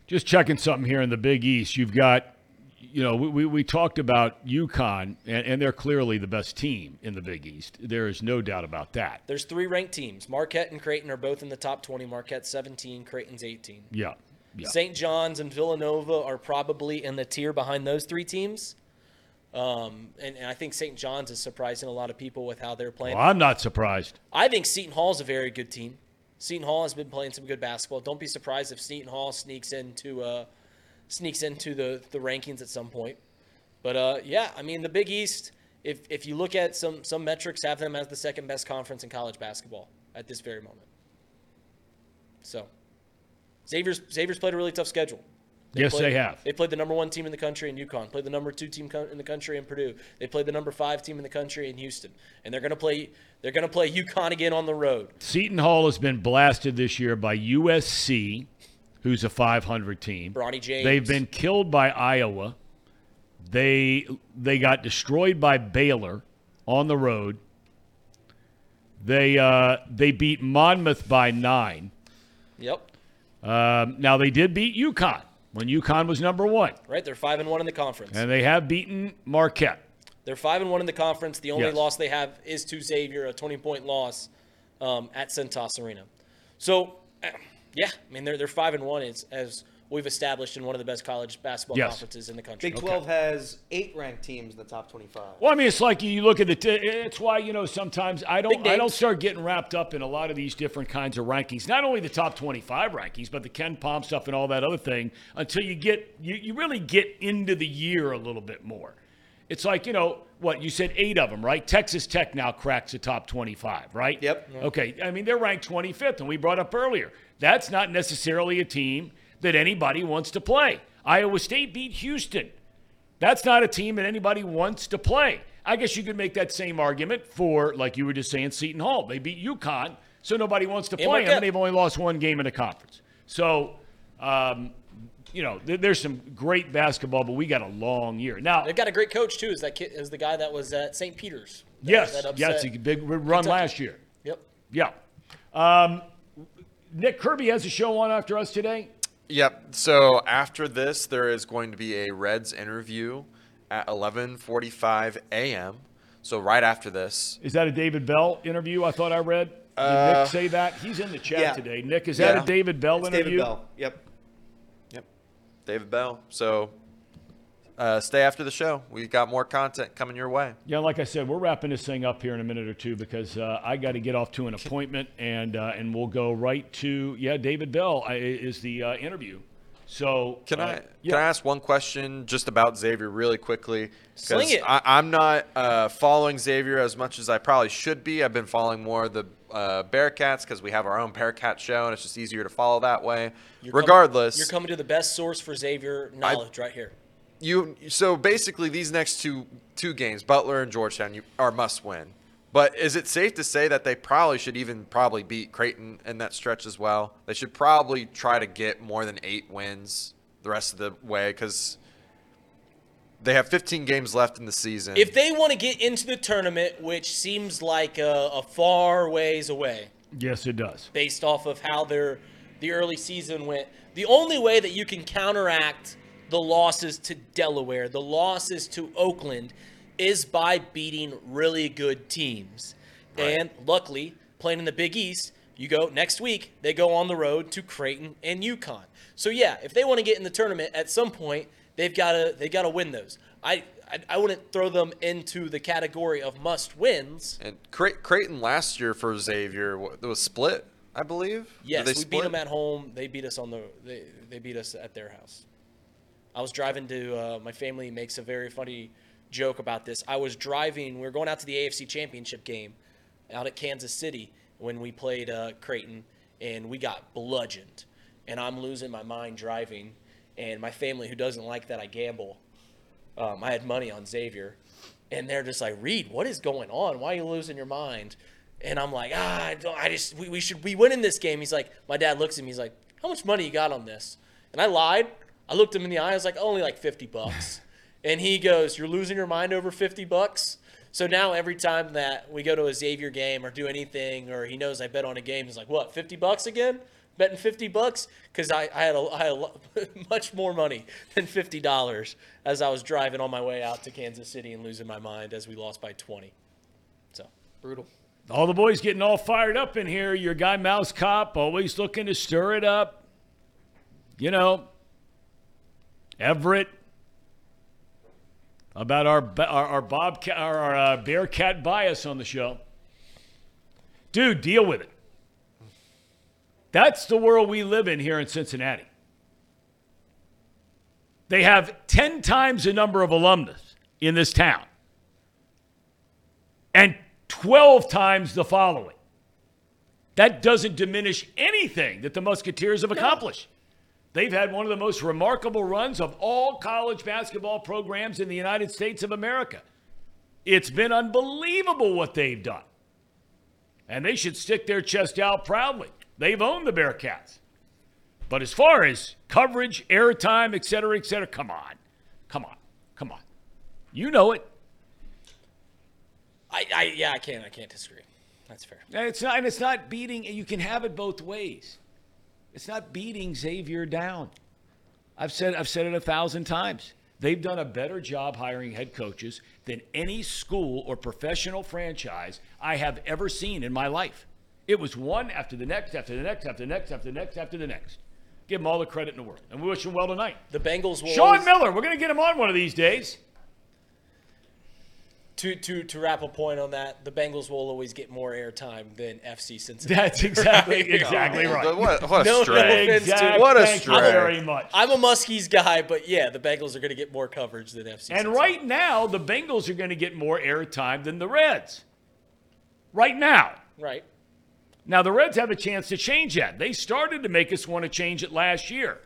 Just checking something here in the Big East. You've got, you know, we, we, we talked about UConn, and, and they're clearly the best team in the Big East. There is no doubt about that. There's three ranked teams. Marquette and Creighton are both in the top 20. Marquette's 17, Creighton's 18. Yeah. Yeah. St. John's and Villanova are probably in the tier behind those three teams. Um, and, and I think St. John's is surprising a lot of people with how they're playing. Well, I'm not surprised. I think Seton Hall's a very good team. Seton Hall has been playing some good basketball. Don't be surprised if Seton Hall sneaks into uh, sneaks into the, the rankings at some point. But uh, yeah, I mean the Big East. If if you look at some some metrics, have them as the second best conference in college basketball at this very moment. So, Xavier's Xavier's played a really tough schedule. Yes, played- they have. They played the number one team in the country in UConn. Played the number two team co- in the country in Purdue. They played the number five team in the country in Houston. And they're gonna play. They're gonna play UConn again on the road. Seton Hall has been blasted this year by USC, who's a 500 team. Bronny James. They've been killed by Iowa. They they got destroyed by Baylor on the road. They uh, they beat Monmouth by nine. Yep. Um, now they did beat UConn when UConn was number one, Right. They're five and one in the conference. and they have beaten Marquette. They're five and one in the conference. The only Yes. loss they have is to Xavier, a 20 point loss um, at Cintas Arena. So, yeah, I mean they're they're five and one as, as we've established in one of the best college basketball Yes. conferences in the country. Big 12 has eight ranked teams in the top 25. Well, I mean, it's like you look at the. T- it's why you know sometimes I don't. I don't start getting wrapped up in a lot of these different kinds of rankings. Not only the top twenty-five rankings, but the KenPom stuff and all that other thing. Until you get you, you really get into the year a little bit more. It's like you know what you said. Eight of them, right? Texas Tech now cracks the top twenty-five, right? Yep. Okay. I mean, they're ranked twenty-fifth, and we brought up earlier. That's not necessarily a team that anybody wants to play. Iowa State beat Houston. That's not a team that anybody wants to play. I guess you could make that same argument for, like you were just saying, Seton Hall. They beat UConn, so nobody wants to play them, and they've only lost one game in the conference. So, um, you know, there, there's some great basketball, but we got a long year. Now, They've got a great coach too. Is that kid, is the guy that was at St. Peter's? That- yes, that upset- yes, a big run Kentucky. last year. Yep. Yeah. Um, Nick Kirby has a show on after us today. Yep. So after this, there is going to be a Reds interview at 11:45 a.m. So right after this, Is that a David Bell interview? I thought I read. Did Uh, Nick say that? He's in the chat yeah. today. Nick, is that Yeah. a David Bell It's interview? David Bell. Yep. yep, David Bell. So uh, stay after the show. We've got more content coming your way. Yeah, like I said, we're wrapping this thing up here in a minute or two because uh, I got to get off to an appointment, and uh, and we'll go right to yeah, David Bell is the uh, interview. So Can uh, I Yeah. can I ask one question just about Xavier really quickly? Sling it. I, I'm not uh, following Xavier as much as I probably should be. I've been following more of the uh, Bearcats because we have our own Bearcat show, and it's just easier to follow that way. You're coming- Regardless, you're coming to the best source for Xavier knowledge right here. you so basically these next two two games, Butler and Georgetown, you are must win. But is it safe to say that they probably should even probably beat Creighton in that stretch as well? They should probably try to get more than eight wins the rest of the way because they have 15 games left in the season. If they want to get into the tournament, which seems like a, a far ways away, yes, it does. based off of how their the early season went. The only way that you can counteract the losses to Delaware, the losses to Oakland, is by beating really good teams. And luckily, playing in the Big East, you go next week, they go on the road to Creighton and UConn. So yeah, if they want to get in the tournament at some point, they've got to they got to win those. I, I I wouldn't throw them into the category of must wins. and Cre- Creighton last year for Xavier it was split, I believe. Yes, they we beat them at home. They beat us on the. They, they beat us at their house. I was driving to. Uh, my family makes a very funny joke about this. I was driving. We were going out to the AFC Championship game, out at Kansas City when we played uh, Creighton, and we got bludgeoned. And I'm losing my mind driving, and my family, who doesn't like that I gamble, um, I had money on Xavier, and they're just like, "Reed, what is going on? Why are you losing your mind?" And I'm like, ah, I, don't, I just we, we should we win in this game. He's like, my dad looks at me. He's like, how much money you got on this? And I lied. I looked him in the eye. I was like, only like fifty bucks. And he goes, you're losing your mind over fifty bucks. So now every time that we go to a Xavier game or do anything, or he knows I bet on a game, he's like, what, fifty bucks again? Betting fifty bucks because I, I had a, I had a much more money than fifty dollars as I was driving on my way out to Kansas City and losing my mind as we lost by twenty. So Brutal. All the boys getting all fired up in here. Your guy Mouse Cop always looking to stir it up. You know, Everett about our our, our Bobcat our, our uh, Bearcat bias on the show. Dude, deal with it. That's the world we live in here in Cincinnati. They have 10 times the number of alumnus in this town and 12 times the following. That doesn't diminish anything that the Musketeers have accomplished. They've had one of the most remarkable runs of all college basketball programs in the United States of America. It's been unbelievable what they've done. And they should stick their chest out proudly. They've owned the Bearcats. But as far as coverage, airtime, et cetera, et cetera, come on. Come on. Come on. You know it. I, I yeah, I can't I can't disagree. That's fair. And it's not, and it's not beating. You can have it both ways. It's not beating Xavier down. I've said I've said it a thousand times. They've done a better job hiring head coaches than any school or professional franchise I have ever seen in my life. It was one after the next, after the next, after the next, after the next, after the next. Give them all the credit in the world, and we wish them well tonight. The Bengals will Sean always- Miller, we're going to get him on one of these days. To to to wrap a point on that, the Bengals will always get more airtime than FC Cincinnati. That's exactly Right? exactly right. What, what a No, no stray. offense to Exactly. What a Thank stray. very much. I'm a Muskies guy, but yeah, the Bengals are going to get more coverage than FC. And Cincinnati. right now, the Bengals are going to get more airtime than the Reds. Right now. right, Now, the Reds have a chance to change that. They started to make us want to change it last year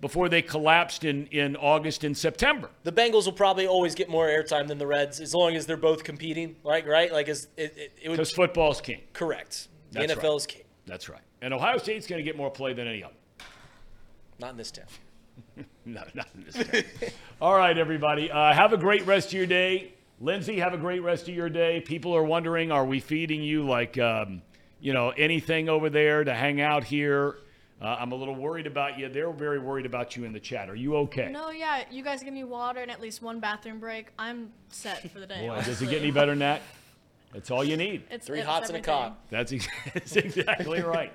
before they collapsed in, in August and September. the Bengals will probably always get more airtime than the Reds as long as they're both competing. Right, right, like as it, it, it would Because football's king. correct. The That's NFL right. king, That's right. And Ohio State's going to get more play than any other. not in this town. No, not in this town. All right, everybody. Uh, have a great rest of your day. Lindsay, have a great rest of your day. People are wondering, are we feeding you like, um, you know, anything over there to hang out here? Uh, I'm a little worried about you. They're very worried about you in the chat. Are you okay? No, yeah, you guys give me water and at least one bathroom break. I'm set for the day. Boy, does it get any better than that? That's all you need. It's, Three it's hots and a everything. cot. That's, ex- that's exactly right.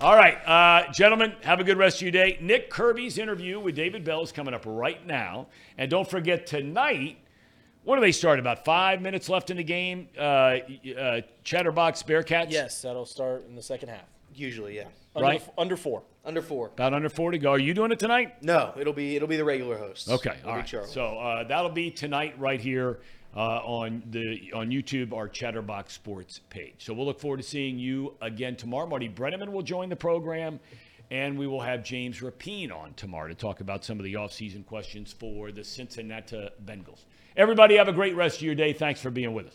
All right, uh, gentlemen, have a good rest of your day. Nick Kirby's interview with David Bell is coming up right now. And don't forget, tonight, what do they start? About five minutes left in the game. Uh, uh, Chatterbox Bearcats? Yes, that'll start in the second half. Usually, yeah. Under, Right. under four. Under four. About under four to go. Are you doing it tonight? No, it'll be it'll be the regular host. Okay, It'll all be right. Charlie. So uh, that'll be tonight right here uh, on the on YouTube, our Chatterbox Sports page. So we'll look forward to seeing you again tomorrow. Marty Brennaman will join the program, and we will have James Rapien on tomorrow to talk about some of the offseason questions for the Cincinnati Bengals. Everybody have a great rest of your day. Thanks for being with us.